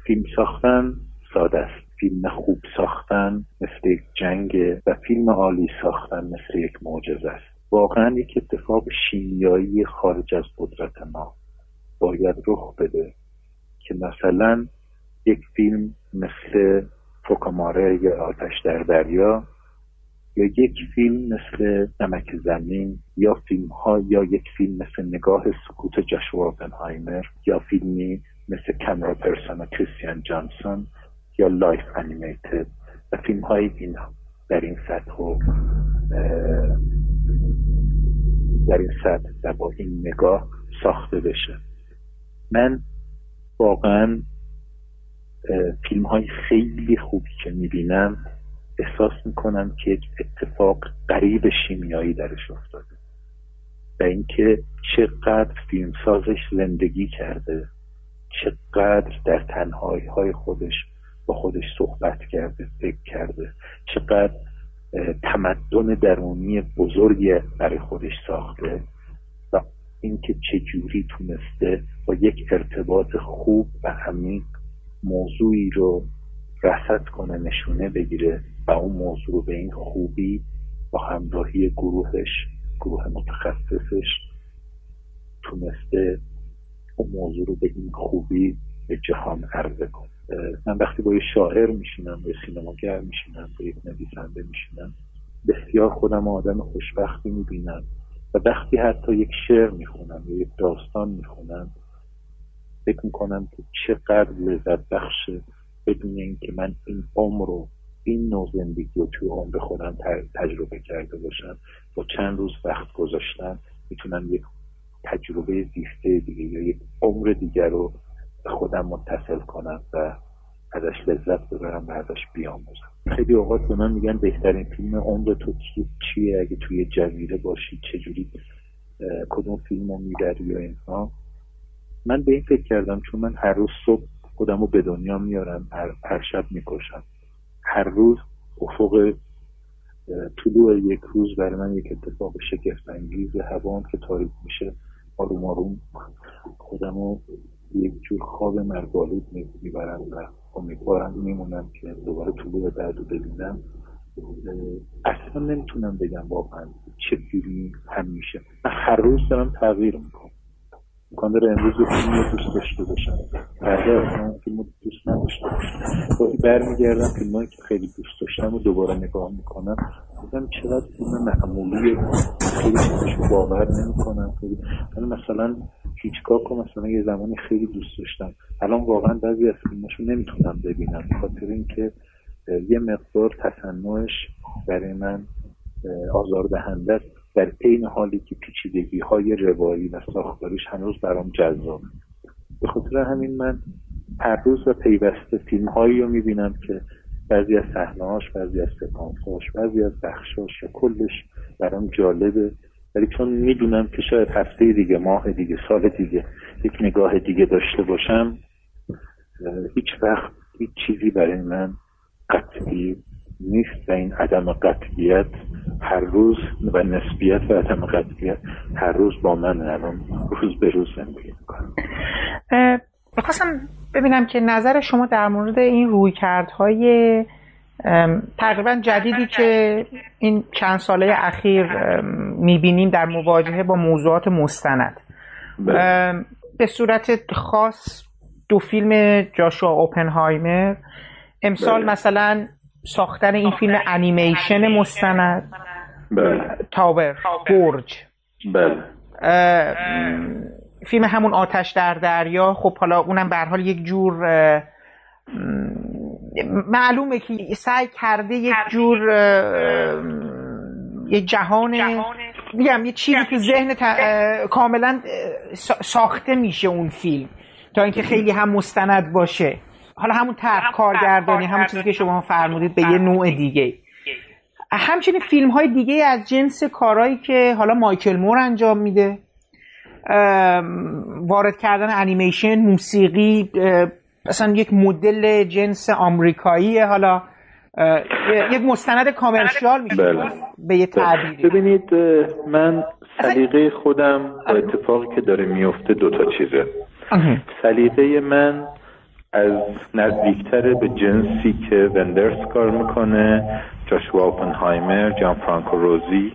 فیلم ساختن ساده است. فیلم خوب ساختن مثل یک جنگ و فیلم عالی ساختن مثل یک معجزه است. واقعا یک اتفاق شیمیایی خارج از قدرت ما باید رخ بده که مثلا یک فیلم مثل Fuocoammare یا آتش در دریا یا یک فیلم مثل نمک زمین یا فیلم ها یا یک فیلم مثل نگاه سکوت جاشوا اوپنهایمر یا فیلمی مثل Cameraperson کریستن جانسون یا Life Animated و فیلم های این در این سطح در این سطح و با این نگاه ساخته بشه. من واقعا فیلم های خیلی خوبی که می‌بینم احساس می‌کنم که اتفاق قریب شیمیایی درش افتاده. و اینکه چقدر فیلمسازش زندگی کرده چقدر در تنهایی های خودش با خودش صحبت کرده فکر کرده چقدر تمدن درونی بزرگی برای خودش ساخته و اینکه چجوری تونسته با یک ارتباط خوب و عمیق موضوعی رو رسد کنه نشونه بگیره و اون موضوع رو به این خوبی با همراهی گروهش گروه متخصصش تونسته اون موضوع رو به این خوبی به جهان عرضه کنه. من وقتی با یه شاعر میشینم با یه سینماگر میشینم با یک نویسنده میشینم بسیار خودم آدم خوشبختی می‌بینم و وقتی حتی یک شعر می‌خونم یا یک داستان می‌خونم فکر می‌کنم که چقدر لذت بخشه بدون اینکه من این عمر رو این نوع زندگی رو توی عمر خودم تجربه کرده باشم با چند روز وقت گذاشتن می‌تونم یک تجربه زیسته دیگه یا یک عمر دیگر رو به خودم متصل کنم و ازش لذت ببرم و ازش بیاموزم. خیلی اوقات به من میگن بهترین فیلم عمر تو چیه؟ اگه توی جزیره باشی چجوری کدوم فیلم رو می‌بری یا اینها؟ من به این فکر کردم چون من هر روز صبح خودم رو به دنیا میارم هر, هر شب می‌کشم. هر روز افق طلوع یک روز برای من یک اتفاق شگفت انگیز هوا که تاریک میشه آروم آروم خودم رو یک جور خواب مرگالود می‌برم و امیدوارم میمونم که دوباره طلوع بعد رو ببینم. اصلا نمی‌تونم بگم واقعا چه فیلمی همیشه. من هر روز دارم تغییر می‌کنم. امکان داره امروز فیلم رو دوست داشته باشم. فردا اصلا فیلم رو دوست نداشته باشم. گاهی برمیگردم فیلم که خیلی دوست داشتم و دوباره نگاه می‌کنم بودم چقدر فیلم معمولی خیلی چیزش باور نمی‌کنم. خیلی من مثلا هیچکاک رو مثلا یه زمانی خیلی دوست داشتم. الان واقعا بعضی از فیلماشو نمی‌تونم ببینم خاطر اینکه یه مقدار تصنعش برای من آزاردهنده است. در عین حالی که پیچیدگی های روایی و ساختاریش هنوز برام جذاب. به خاطر همین من هر روز و پیوسته فیلم هایی رو می‌بینم که بعضی از صحنه‌هاش بعضی از سکانس‌هاش بعضی از بخشاش کلش برام جالبه. ولی چون می‌دونم که شاید هفته دیگه ماه دیگه سال دیگه یک نگاه دیگه داشته باشم هیچ وقت هیچ چیزی برای من قطعی نیست و این عدم قطعیت هر روز و نسبیت و عدم قطعیت هر روز با من الان روز به روز زندگی می‌کنم می‌خواستم ببینم که نظر شما در مورد این رویکردهای تقریبا جدیدی که این چند ساله اخیر می‌بینیم در مواجهه با موضوعات مستند. بله. به صورت خاص دو فیلم جاشوا اوپنهایمر. امسال بله. مثلا ساختن این فیلم انیمیشن مستند. بله. تاور برج فیلم همون آتش در دریا. خب حالا اونم به حال یک جور معلومه که سعی کرده یک جور یه جهان میگم یه چیزی تو ذهن کاملا ساخته میشه اون فیلم. تا اینکه خیلی هم مستند باشه. حالا همون طرح کارگردانی همون چیزی که شما فرمودید به یه نوع دیگه. همچنین فیلم های دیگه از جنس کارهایی که حالا مایکل مور انجام میده وارد کردن انیمیشن موسیقی مثلا یک مدل جنس آمریکایی حالا یک مستند کامرشیال میشه. بله. به یه تعبیری. ببینید من سلیقه خودم با اتفاقی که داره میفته دوتا چیزه. سلیقه من از نزدیکتر به جنسی که وندرس کار می‌کنه جاشوا اوپنهایمر جان فرانکو روزی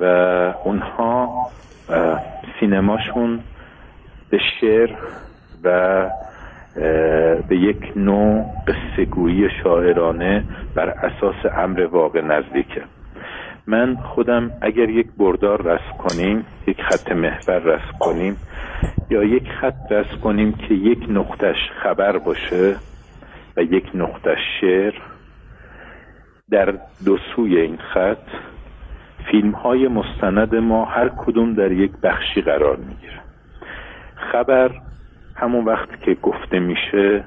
و اونها سینماشون به شعر و به یک نوع قصهگویی شاعرانه بر اساس امر واقع نزدیکه. من خودم اگر یک بردار رسم کنیم یک خط محور رسم کنیم یا یک خط رسم کنیم که یک نقطش خبر باشه و یک نقطش شعر در دو سوی این خط فیلم های مستند ما هر کدوم در یک بخشی قرار می‌گیره. خبر همون وقت که گفته میشه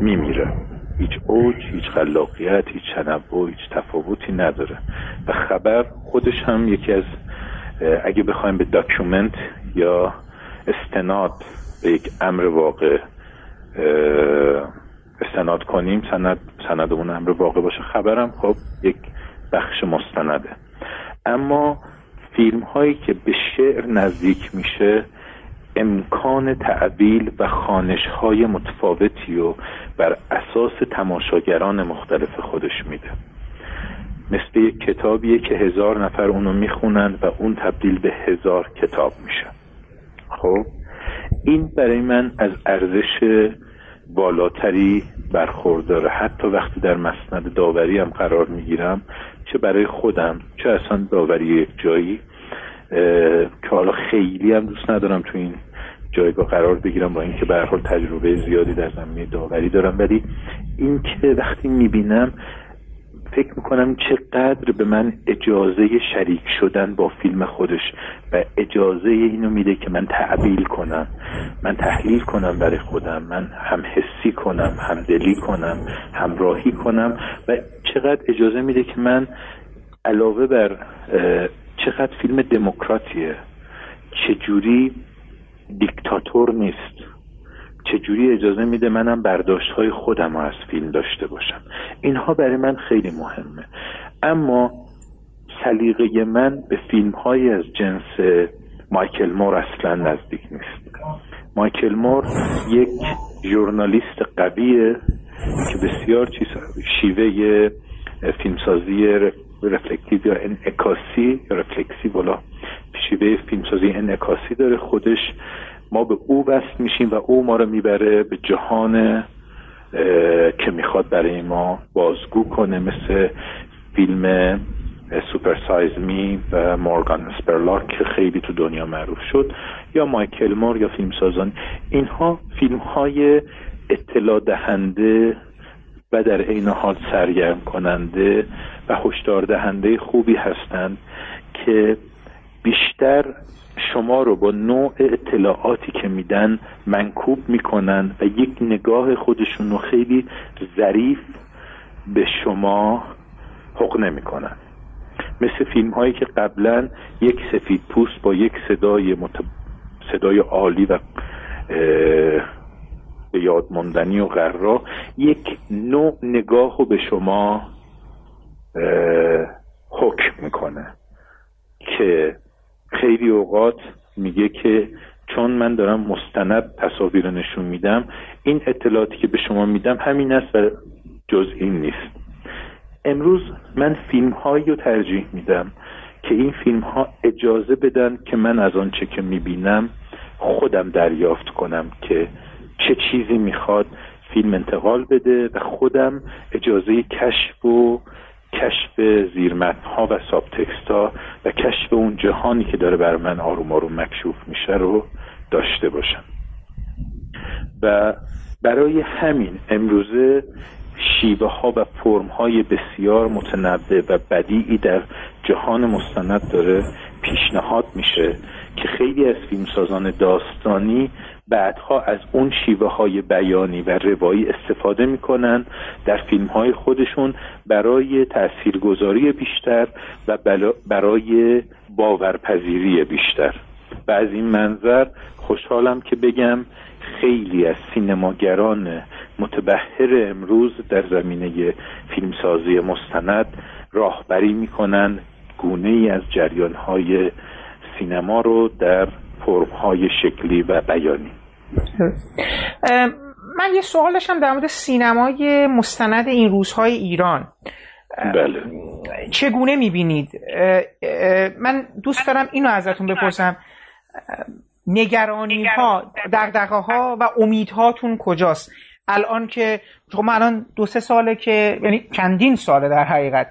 میمیره. هیچ اوج هیچ خلاقیت هیچ تنوع هیچ تفاوتی نداره. و خبر خودش هم یکی از اگه بخوایم به داکیومنت یا استناد به یک امر واقع استناد کنیم سند سند اون امر واقع باشه. خبرم خب یک بخش مستنده. اما فیلم هایی که به شعر نزدیک میشه امکان تعویل و خانش های متفاوتی و بر اساس تماشاگران مختلف خودش میده. مثل یک کتابیه که هزار نفر اونو می‌خونن و اون تبدیل به هزار کتاب میشه. خب این برای من از ارزش بالاتری برخورداره. حتی وقتی در مسند داوری هم قرار می‌گیرم چه برای خودم چه اصلا داوری یک جایی که حالا خیلی هم دوست ندارم تو این جایگاه قرار بگیرم با اینکه به حال تجربه زیادی در زمینه داوری دارم. ولی اینکه وقتی می‌بینم فکر می‌کنم چقدر به من اجازه شریک شدن با فیلم خودش و اجازه اینو میده که من تعبیل کنم. من تحلیل کنم برای خودم. من هم حسی کنم هم دلی کنم همراهی کنم و چقدر اجازه میده که من علاوه بر چقدر فیلم دموکراتیه چجوری دیکتاتور نیست. چجوری اجازه میده منم برداشت های خودم از فیلم داشته باشم؟ اینها برای من خیلی مهمه. اما سلیقه من به فیلم های از جنس مایکل مور اصلا نزدیک نیست. مایکل مور یک ژورنالیست قویه که بسیار چیز شیوه فیلمسازی رفلکتیو یا انعکاسی یا رفلکسی بلا شیوه فیلمسازی انعکاسی داره خودش. ما به او وصل میشیم و او ما رو می‌بره به جهان که می‌خواد برای ما بازگو کنه مثل فیلم سوپر سایز می و مورگان سپرلاک که خیلی تو دنیا معروف شد یا مایکل مور یا فیلم سازان اینها فیلم های اطلاع دهنده و در عین حال سرگرم کننده و هشدار دهنده خوبی هستند که بیشتر شما رو با نوع اطلاعاتی که میدن منکوب می‌کنن و یک نگاه خودشون رو خیلی ظریف به شما حق نمی‌کنن. مثل فیلم هایی که قبلا یک سفید پوست با یک صدای مت... صدای عالی و به یاد ماندنی و قرا یک نوع نگاه رو به شما حکم می‌کنه که خیلی اوقات میگه که چون من دارم مستند تصاویر نشون میدم این اطلاعاتی که به شما میدم همین است و جز این نیست. امروز من فیلم هایی رو ترجیح میدم که این فیلم ها اجازه بدن که من از آنچه که می‌بینم خودم دریافت کنم که چه چیزی می‌خواد فیلم انتقال بده و خودم اجازه کشف و کشف زیرمتن ها و سابتکست ها و کشف اون جهانی که داره بر من آروم آروم مکشوف میشه رو داشته باشم. و برای همین امروزه شیوه ها و فرم های بسیار متنوع و بدیعی در جهان مستند داره پیشنهاد میشه که خیلی از فیلمسازان داستانی بعدها از اون شیوه های بیانی و روایی استفاده می‌کنن در فیلم های خودشون برای تاثیرگذاری بیشتر و برای باورپذیری بیشتر. و از این منظر خوشحالم که بگم خیلی از سینماگران متبهر امروز در زمینه فیلمسازی مستند راهبری می‌کنن گونه ای از جریان های سینما رو در فرم های شکلی و بیانی. من یه سوال داشتم در مورد سینمای مستند این روزهای ایران. بله. چگونه می‌بینید؟ من دوست دارم اینو ازتون بپرسم. نگرانی ها دقدقه ها و امیدهاتون کجاست؟ الان که شما الان دو سه ساله که یعنی چندین ساله در حقیقت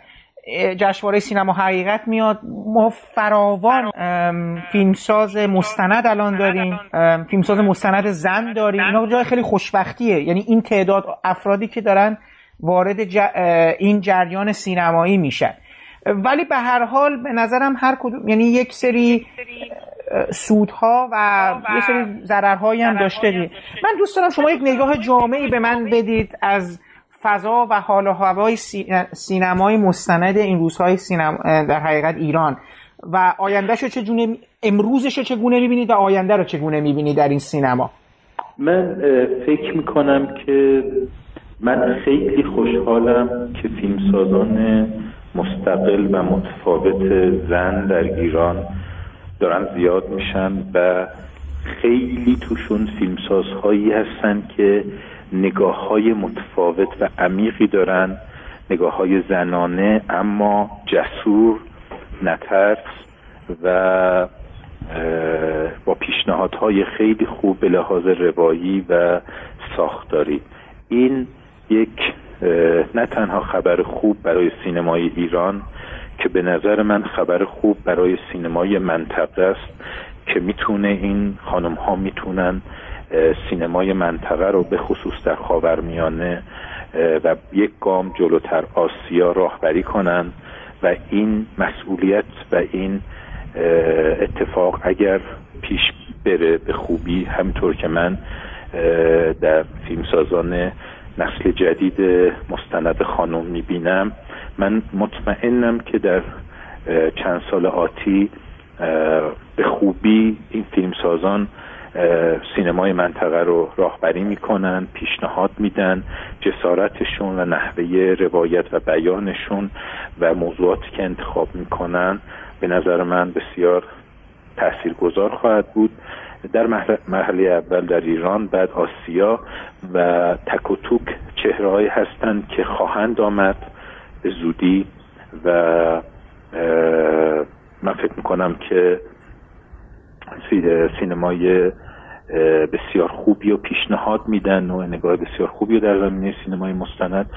جشنواره سینما حقیقت میاد. ما فراوان فیلمساز مستند الان داریم. فیلمساز مستند زن داریم. اینا جای خیلی خوشبختیه. یعنی این تعداد افرادی که دارن وارد این جریان سینمایی میشن. ولی به هر حال به نظرم هر کدوم یعنی یک سری سودها و یه سری ضررهایی هم داشته دید. من دوست دارم شما یک نگاه جامعی به من بدید از فضا و حال و هوای سینمای مستند این روزهای سینما در حقیقت ایران. و آیندهشو چگونه امروزش رو چگونه می‌بینید و آینده رو چگونه می‌بینید در این سینما؟ من فکر می‌کنم که من خیلی خوشحالم که فیلمسازان مستقل و متفاوت زن در ایران دارن زیاد میشن و خیلی توشون فیلمسازهایی هستن که نگاه های متفاوت و عمیقی دارن. نگاه های زنانه اما جسور نترس و با پیشنهادهای خیلی خوب به لحاظ روایی و ساختاری. این یک نه تنها خبر خوب برای سینمای ایران که به نظر من خبر خوب برای سینمای منطقه است که می‌تونه این خانم ها می‌تونن سینمای منطقه رو به خصوص در خاورمیانه و یک گام جلوتر آسیا راهبری کنن و این مسئولیت و این اتفاق اگر پیش بره به خوبی همینطور که من در فیلمسازان نسل جدید مستند خانم می‌بینم من مطمئنم که در چند سال آتی به خوبی این فیلمسازان سینمای منطقه رو راهبری می‌کنن پیشنهاد میدن جسارتشون و نحوه روایت و بیانشون و موضوعاتی که انتخاب می‌کنن به نظر من بسیار تاثیرگذار خواهد بود. در مرحله اول در ایران بعد آسیا و تک و توک چهرههایی هستند که خواهند آمد. به زودی و من فکر می‌کنم که سینمای بسیار خوبی و پیشنهاد میدن و نگاه بسیار خوبی در زمینه سینمای مستند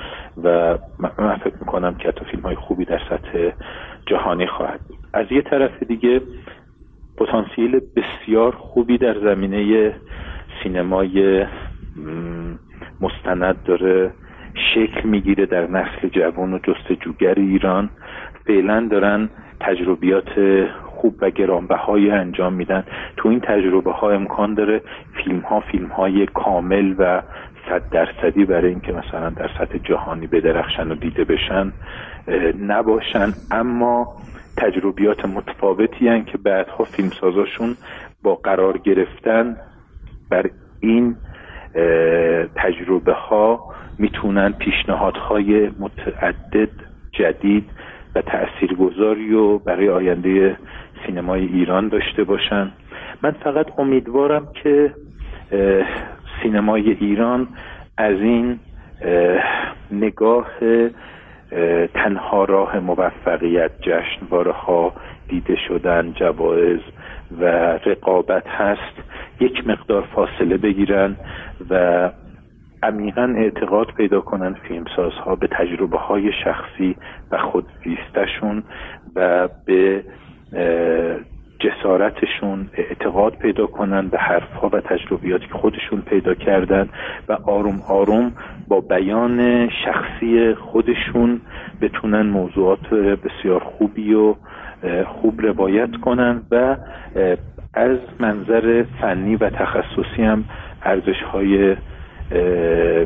و من فکر می‌کنم که حتی فیلم های خوبی در سطح جهانی خواهد از یه طرف دیگه پتانسیل بسیار خوبی در زمینه سینمای مستند داره. شکل می‌گیره در نسل جوان و جستجوگر ایران. فعلا دارن تجربیات خوب و گرانبهایی انجام میدن. تو این تجربه ها امکان داره فیلم ها فیلم های کامل و صد درصدی برای اینکه مثلا در سطح جهانی بدرخشن و دیده بشن نباشن. اما تجربیات متفاوتی هن که بعدها فیلمسازاشون با قرار گرفتن بر این تجربه ها می‌تونن پیشنهادهای متعدد جدید و تاثیرگذاری و برای آینده سینمای ایران داشته باشن. من فقط امیدوارم که سینمای ایران از این نگاه تنها راه موفقیت جشنواره دیده شدن جوایز و رقابت هست یک مقدار فاصله بگیرن و عمیقا اعتقاد پیدا کنن فیلمسازها به تجربه های شخصی و خودزیستشون و به جسارتشون اعتقاد پیدا کنن به حرفها و تجربیاتی که خودشون پیدا کردن و آروم آروم با بیان شخصی خودشون بتونن موضوعات بسیار خوبی و خوب روایت کنن و از منظر فنی و تخصصی هم ارزش های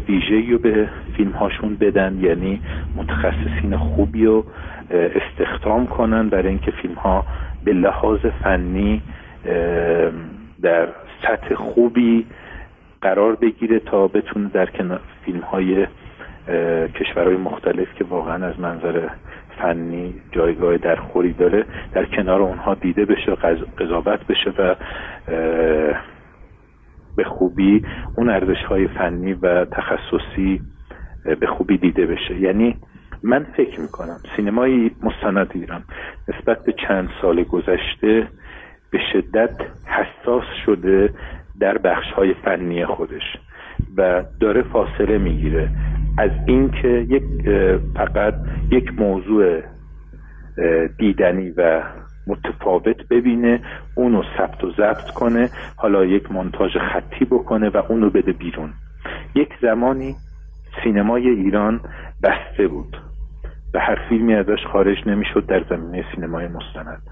ویژه‌ای رو به فیلم هاشون بدن یعنی متخصصین خوبی رو استخدام کنن برای اینکه فیلم ها به لحاظ فنی در سطح خوبی قرار بگیره تا بتونه در فیلم های کشورهای مختلف که واقعا از منظر فنی جایگاه در خوری داره در کنار اونها دیده بشه قضاوت بشه و به خوبی اون ارزش های فنی و تخصصی به خوبی دیده بشه. یعنی من فکر می‌کنم سینمای مستند ایران نسبت به چند سال گذشته به شدت حساس شده در بخش های فنی خودش و داره فاصله می‌گیره. از اینکه یک فقط یک موضوع دیدنی و متفاوت ببینه اونو ثبت و ضبط کنه حالا یک مونتاژ خطی بکنه و اونو بده بیرون. یک زمانی سینمای ایران بسته بود. و هر فیلمی ازش خارج نمی‌شد در زمینه سینمای مستند.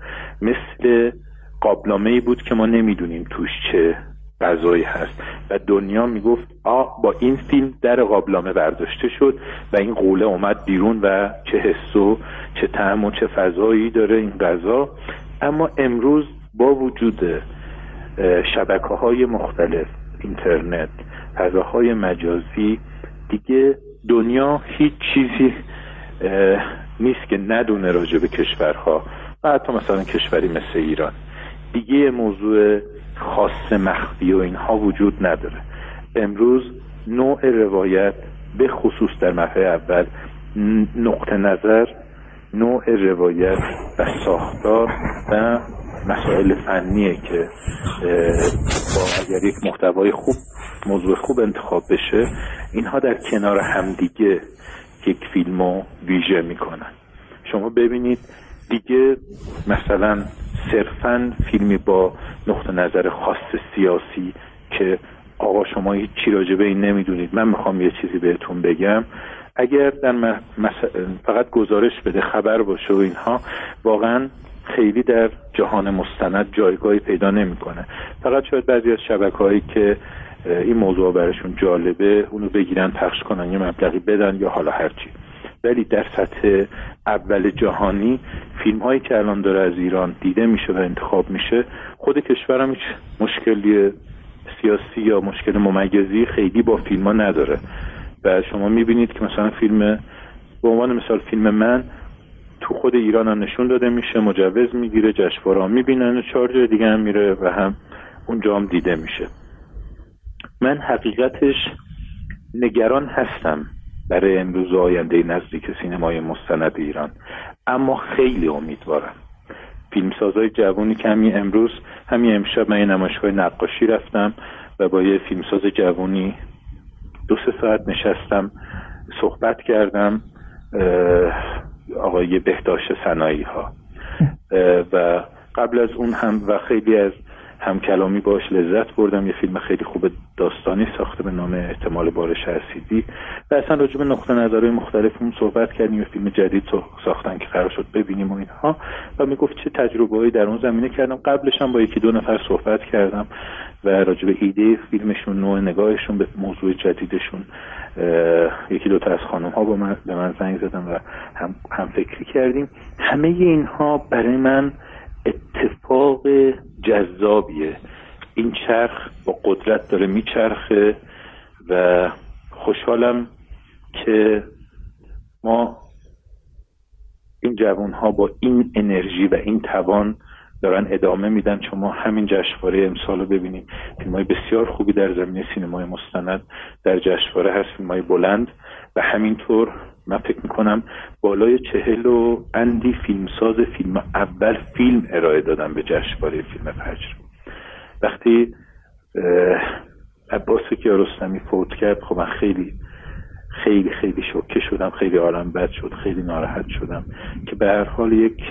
مثل قابلامه ای بود که ما نمی‌دونیم توش چه غذایی هست. و دنیا می‌گفت آ با این فیلم در قابلامه برداشته شد و این قوله اومد بیرون و چه حس و چه طعم و چه فضایی داره این غذا. اما امروز با وجود شبکه های مختلف اینترنت فضاهای مجازی دیگه دنیا هیچ چیزی نیست که ندونه راجع به کشورها. و حتی مثلا کشوری مثل ایران. دیگه موضوع خاص مخفی و اینها وجود نداره. امروز نوع روایت به خصوص در مرحله اول نقطه نظر نوع روایت و ساختار و مسائل فنیه که با اگر یک محتوای خوب موضوع خوب انتخاب بشه اینها در کنار همدیگه یک فیلم رو ویژه می‌کنن. شما ببینید دیگه مثلا صرفا فیلمی با نقطه نظر خاص سیاسی که آقا شما هیچی راجع به این نمی‌دونید من می‌خوام یه چیزی بهتون بگم. اگر در فقط گزارش بده خبر باشه و اینها واقعا خیلی در جهان مستند جایگاهی پیدا نمی‌کنه. فقط شاید بعضی از شبکه هایی که این موضوع برشون جالبه اونو بگیرن پخش کنن یه مبلغی بدن یا حالا هرچی. ولی در سطح اول جهانی فیلم هایی که الان داره از ایران دیده میشه و انتخاب میشه خود کشورم هیچ مشکلی سیاسی یا مشکل ممیزی خیلی با فیلم ها نداره. و شما می‌بینید که مثلا فیلم به عنوان مثال فیلم من تو خود ایران هم نشون داده میشه مجوز می‌گیره جشنواره می‌بینن و چهار جای دیگه هم میره و هم اونجا هم دیده میشه. من حقیقتش نگران هستم. برای امروز و آینده نزدیک سینمای مستند ایران. اما خیلی امیدوارم. فیلمسازای جوانی که همین امروز همین امشب من نمایشگاه نقاشی رفتم و با یه فیلمساز جوانی دو سه ساعت نشستم صحبت کردم آقای بهداشت سنایی ها و قبل از اون هم و خیلی از هم کلامی باش لذت بردم. یه فیلم خیلی خوب داستانی ساخته به نام احتمال بارش اسیدی و اصلا راجع به نقطه نظرهای مختلفمون صحبت کردیم. یه فیلم جدید ساختن که قرار شد ببینیم و اینها. و می‌گفت چه تجربه هایی در اون زمینه کردم. قبلش هم با یکی دو نفر صحبت کردم و راجع به ایده فیلمشون نوع نگاهشون به موضوع جدیدشون یکی دو تا از خانم ها با من به من زنگ زدم و هم, هم فکری کردیم. همه اینها برای من اتفاق جذابیه. این چرخ با قدرت داره میچرخه و خوشحالم که ما این جوان ها با این انرژی و این توان دارن ادامه میدن. شما همین جشنواره امسال رو ببینید فیلم های بسیار خوبی در زمینه سینمای مستند در جشنواره هست فیلم های بلند و همینطور من فکر می‌کنم بالای چهل و اندی فیلمساز فیلم اول فیلم ارائه دادن به جشنواره فیلم فجر وقتی عباس کیارستمی فوت کرد خب من خیلی خیلی خیلی شوکه شدم خیلی آرام بد شد خیلی ناراحت شدم که به هر حال یک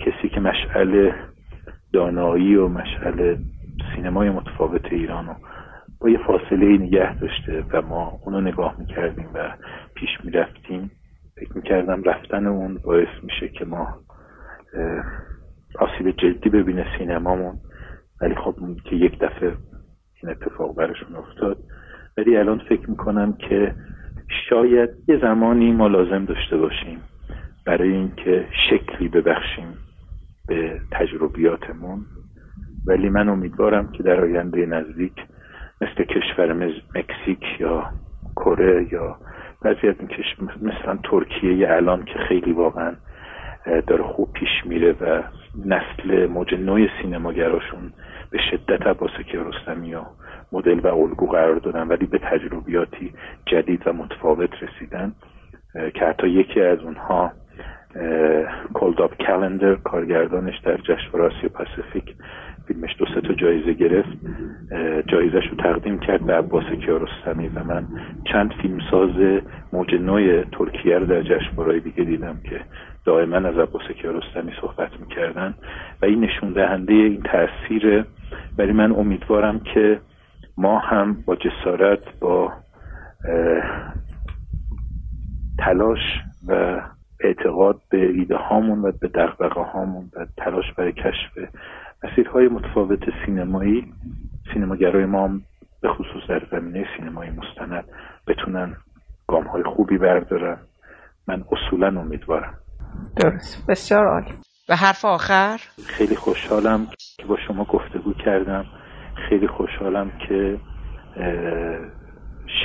کسی که مشعل دانایی و مشعل سینمای متفاوت ایرانو با یه فاصله نگه داشته و ما اونو نگاه می‌کردیم و پیش می‌رفتیم. فکر می‌کردم رفتن اون باعث میشه که ما آسیب جدی ببینه سینمامون. ولی خب که یک دفعه این اتفاق برشون افتاد. ولی الان فکر می‌کنم که شاید یه زمانی ما لازم داشته باشیم برای اینکه شکلی ببخشیم به تجربیاتمون. ولی من امیدوارم که در آینده نزدیک مثل کشور مکزیک یا کره یا بعضی از این کشور مثلا ترکیه الان که خیلی واقعا داره خوب پیش میره و نسل موج نوع سینماگراشون به شدت عباس کیارستمی و مدل و الگو قرار دادن ولی به تجربیاتی جدید و متفاوت رسیدن که حتی یکی از اونها کولداب کلندر کارگردانش در جشنواره آسیا پاسیفیک فیلمش دو سه تا جایزه گرفت. جایزش رو تقدیم کرد به عباس کیارستمی و من چند فیلمساز موج نوع ترکیه رو در جشنواره‌های دیگه دیدم که دائما از عباس کیارستمی صحبت می‌کردن و این نشون دهنده این تاثیر ولی من امیدوارم که ما هم با جسارت با تلاش و اعتقاد به ایده هامون و به دقدقه هامون و تلاش برای کشف مسیرهای متفاوت سینمایی سینماگرای ما هم به خصوص در زمینه سینمای مستند بتونن گام های خوبی بردارن. من اصولا امیدوارم. درست. بسیار عالی. و حرف آخر؟ خیلی خوشحالم که با شما گفتگو کردم. خیلی خوشحالم که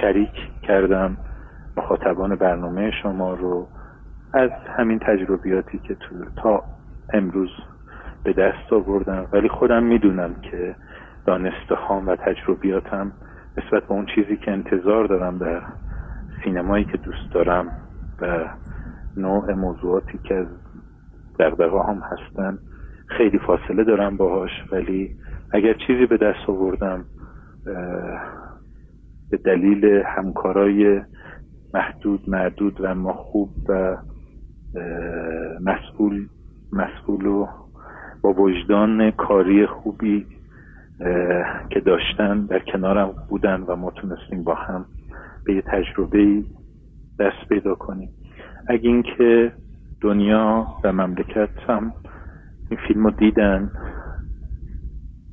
شریک کردم مخاطبان برنامه شما رو. از همین تجربیاتی که تو تا امروز به دست آوردم. ولی خودم می‌دونم که دانسته هام و تجربیاتم نسبت به اون چیزی که انتظار دارم در سینمایی که دوست دارم و نوع موضوعاتی که از دقدقه هم هستن خیلی فاصله دارم باهاش. ولی اگر چیزی به دست آوردم به دلیل همکارای محدود معدود و ما خوب و مسئول مسئول و با وجدان کاری خوبی که داشتن در کنارم بودن و ما تونستیم با هم به یه تجربه دست پیدا کنیم. اگه اینکه دنیا و مملکت هم این فیلم رو دیدن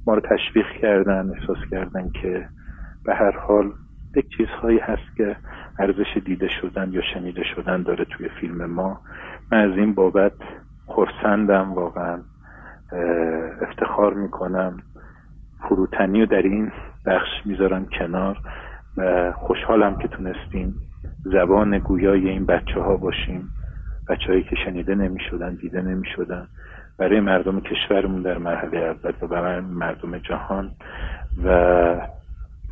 ما رو تشویق کردن احساس کردن که به هر حال یک چیزهایی هست که ارزش دیده شدن یا شنیده شدن داره توی فیلم ما. من از این بابت خرسندم واقعا. افتخار می‌کنم. فروتنی رو در این بخش می‌ذارم کنار و خوشحالم که تونستیم زبان گویای این بچه ها باشیم. بچه هایی که شنیده نمی شدن دیده نمی شدن برای مردم کشورمون در مرحله اول و برای مردم جهان. و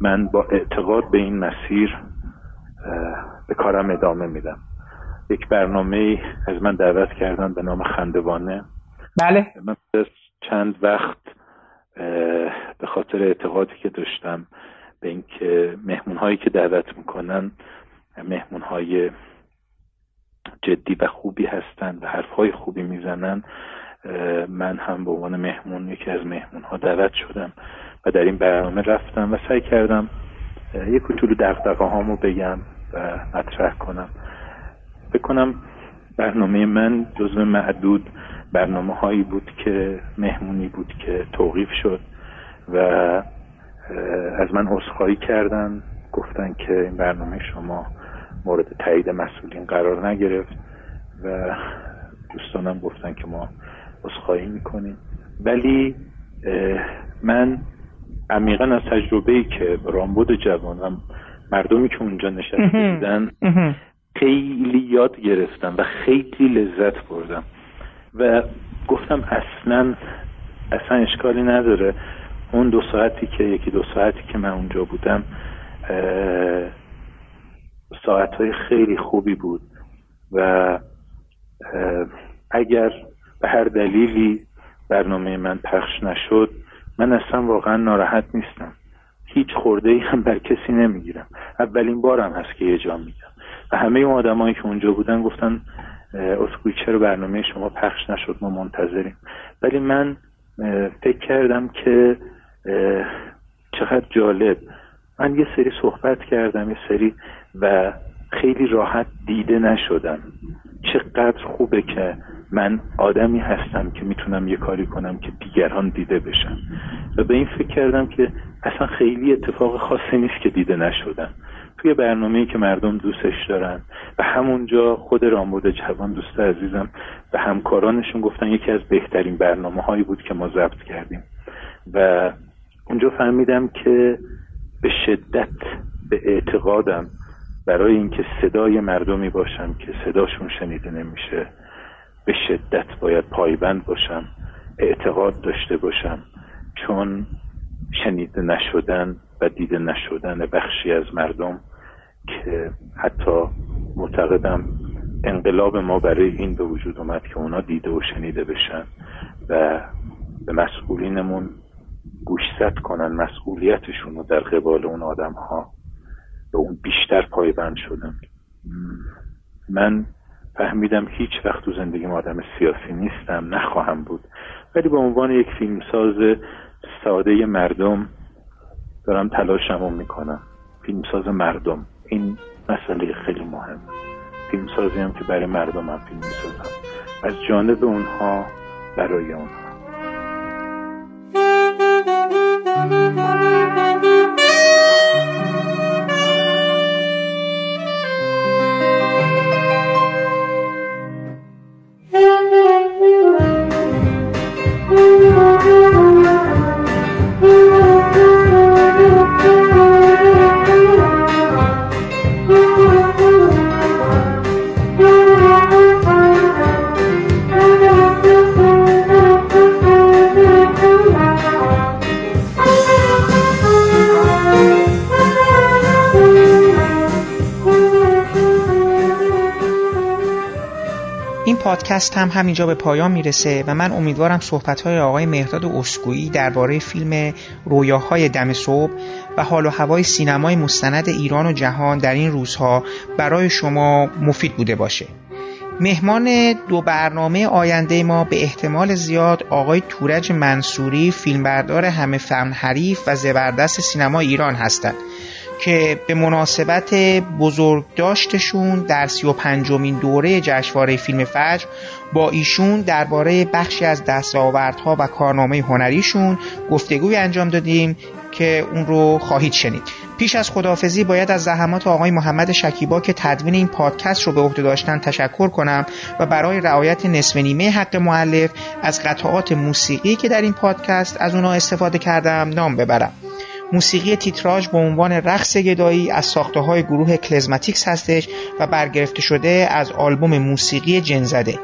من با اعتقاد به این مسیر به کارم ادامه میدم. یک برنامه از من دعوت کردن به نام خندوانه بله. من چند وقت به خاطر اعتقادی که داشتم به اینکه مهمون هایی که دعوت می‌کنن مهمون های جدی و خوبی هستند و حرف های خوبی می‌زنن من هم به عنوان مهمون یکی از مهمون ها دعوت شدم و در این برنامه رفتم و سعی کردم یک کوچولو دقدقه هامو بگم و مطرح کنم. بکنم برنامه من جزو معدود برنامه هایی بود که مهمونی بود که توقیف شد و از من عذرخواهی کردن گفتن که این برنامه شما مورد تایید مسئولین قرار نگرفت و دوستانم گفتن که ما عذرخواهی می‌کنیم. ولی من عمیقا از تجربه ای که رامبد جوانم مردمی که اونجا نشسته بودن خیلی یاد گرفتم و خیلی لذت بردم. و گفتم اصلا اصلا اشکالی نداره. اون دو ساعتی که یکی دو ساعتی که من اونجا بودم ساعت های خیلی خوبی بود. و اگر به هر دلیلی برنامه من پخش نشد من اصلا واقعا ناراحت نیستم. هیچ خورده ای هم بر کسی نمی‌گیرم. اولین بارم هست که یه جا میگم. و همه اون آدمایی که اونجا بودن گفتن اسکوی چرا برنامه شما پخش نشد ما منتظریم. ولی من فکر کردم که چقدر جالب. من یه سری صحبت کردم یه سری و خیلی راحت دیده نشدم. چقدر خوبه که من آدمی هستم که می‌تونم یه کاری کنم که دیگران دیده بشن و به این فکر کردم که اصلا خیلی اتفاق خاصی نیست که دیده نشدن توی برنامه که مردم دوستش دارن و همونجا خود رامبد جوان دوست عزیزم و همکارانشون گفتن یکی از بهترین برنامه هایی بود که ما ضبط کردیم. و اونجا فهمیدم که به شدت به اعتقادم برای اینکه صدای مردمی باشم که صداشون شنیده نمیشه به شدت باید پایبند باشم اعتقاد داشته باشم. چون شنیده نشدن و دیده نشدن بخشی از مردم که حتی معتقدم انقلاب ما برای این به وجود اومد که اونا دیده و شنیده بشن و به مسئولینمون گوشزد کنن مسئولیتشون رو در قبال اون آدم ها به اون بیشتر پایبند شدن. من فهمیدم هیچ وقت تو زندگی آدم سیاسی نیستم نخواهم بود. ولی به عنوان یک فیلمساز ساده مردم دارم تلاشمو می‌کنم. فیلمساز مردم. این مسئله خیلی مهم. فیلمسازی هم که برای مردم هم فیلم می‌سازم از جانب اونها برای اونها. پادکست هم همینجا به پایان می‌رسه و من امیدوارم صحبتهای آقای مهداد اسکویی درباره فیلم رویاهای دم صبح و حال و هوای سینمای مستند ایران و جهان در این روزها برای شما مفید بوده باشه. مهمان دو برنامه آینده ما به احتمال زیاد آقای تورج منصوری فیلمبردار همه فن حریف و زبردست سینما ایران هستند. که به مناسبت بزرگداشتشون در سی و پنجمین دوره جشنواره فیلم فجر با ایشون درباره بخشی از دستاوردها و کارنامه هنریشون گفتگوی انجام دادیم که اون رو خواهید شنید. پیش از خداحافظی باید از زحمات آقای محمد شکیبا که تدوین این پادکست رو به عهده داشتن تشکر کنم و برای رعایت نصف نیمه حق معلف از قطعات موسیقی که در این پادکست از اونا استفاده کردم نام ببرم. موسیقی تیتراژ به عنوان رقص گدایی از ساخته های گروه کلزماتیکس هستش و برگرفته شده از آلبوم موسیقی جنزده.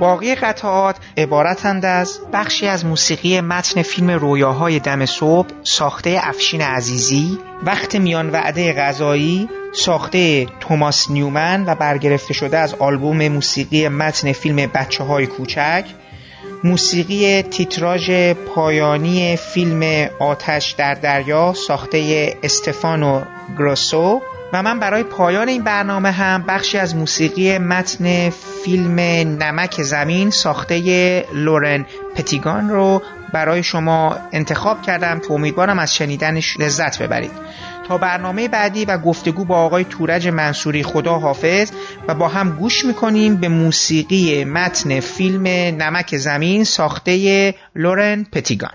باقی قطعات عبارتند از بخشی از موسیقی متن فیلم رویاهای دم صبح ساخته افشین عزیزی وقت میان وعده غذایی ساخته توماس نیومن و برگرفته شده از آلبوم موسیقی متن فیلم بچه های کوچک. موسیقی تیتراژ پایانی فیلم آتش در دریا ساخته استفانو گروسو. و من برای پایان این برنامه هم بخشی از موسیقی متن فیلم نمک زمین ساخته لورن پتیگان رو برای شما انتخاب کردم که امیدوارم از شنیدنش لذت ببرید. برنامه بعدی و گفتگو با آقای تورج منصوری خدا حافظ. و با هم گوش می‌کنیم به موسیقی متن فیلم نمک زمین ساخته لورن پتیگان.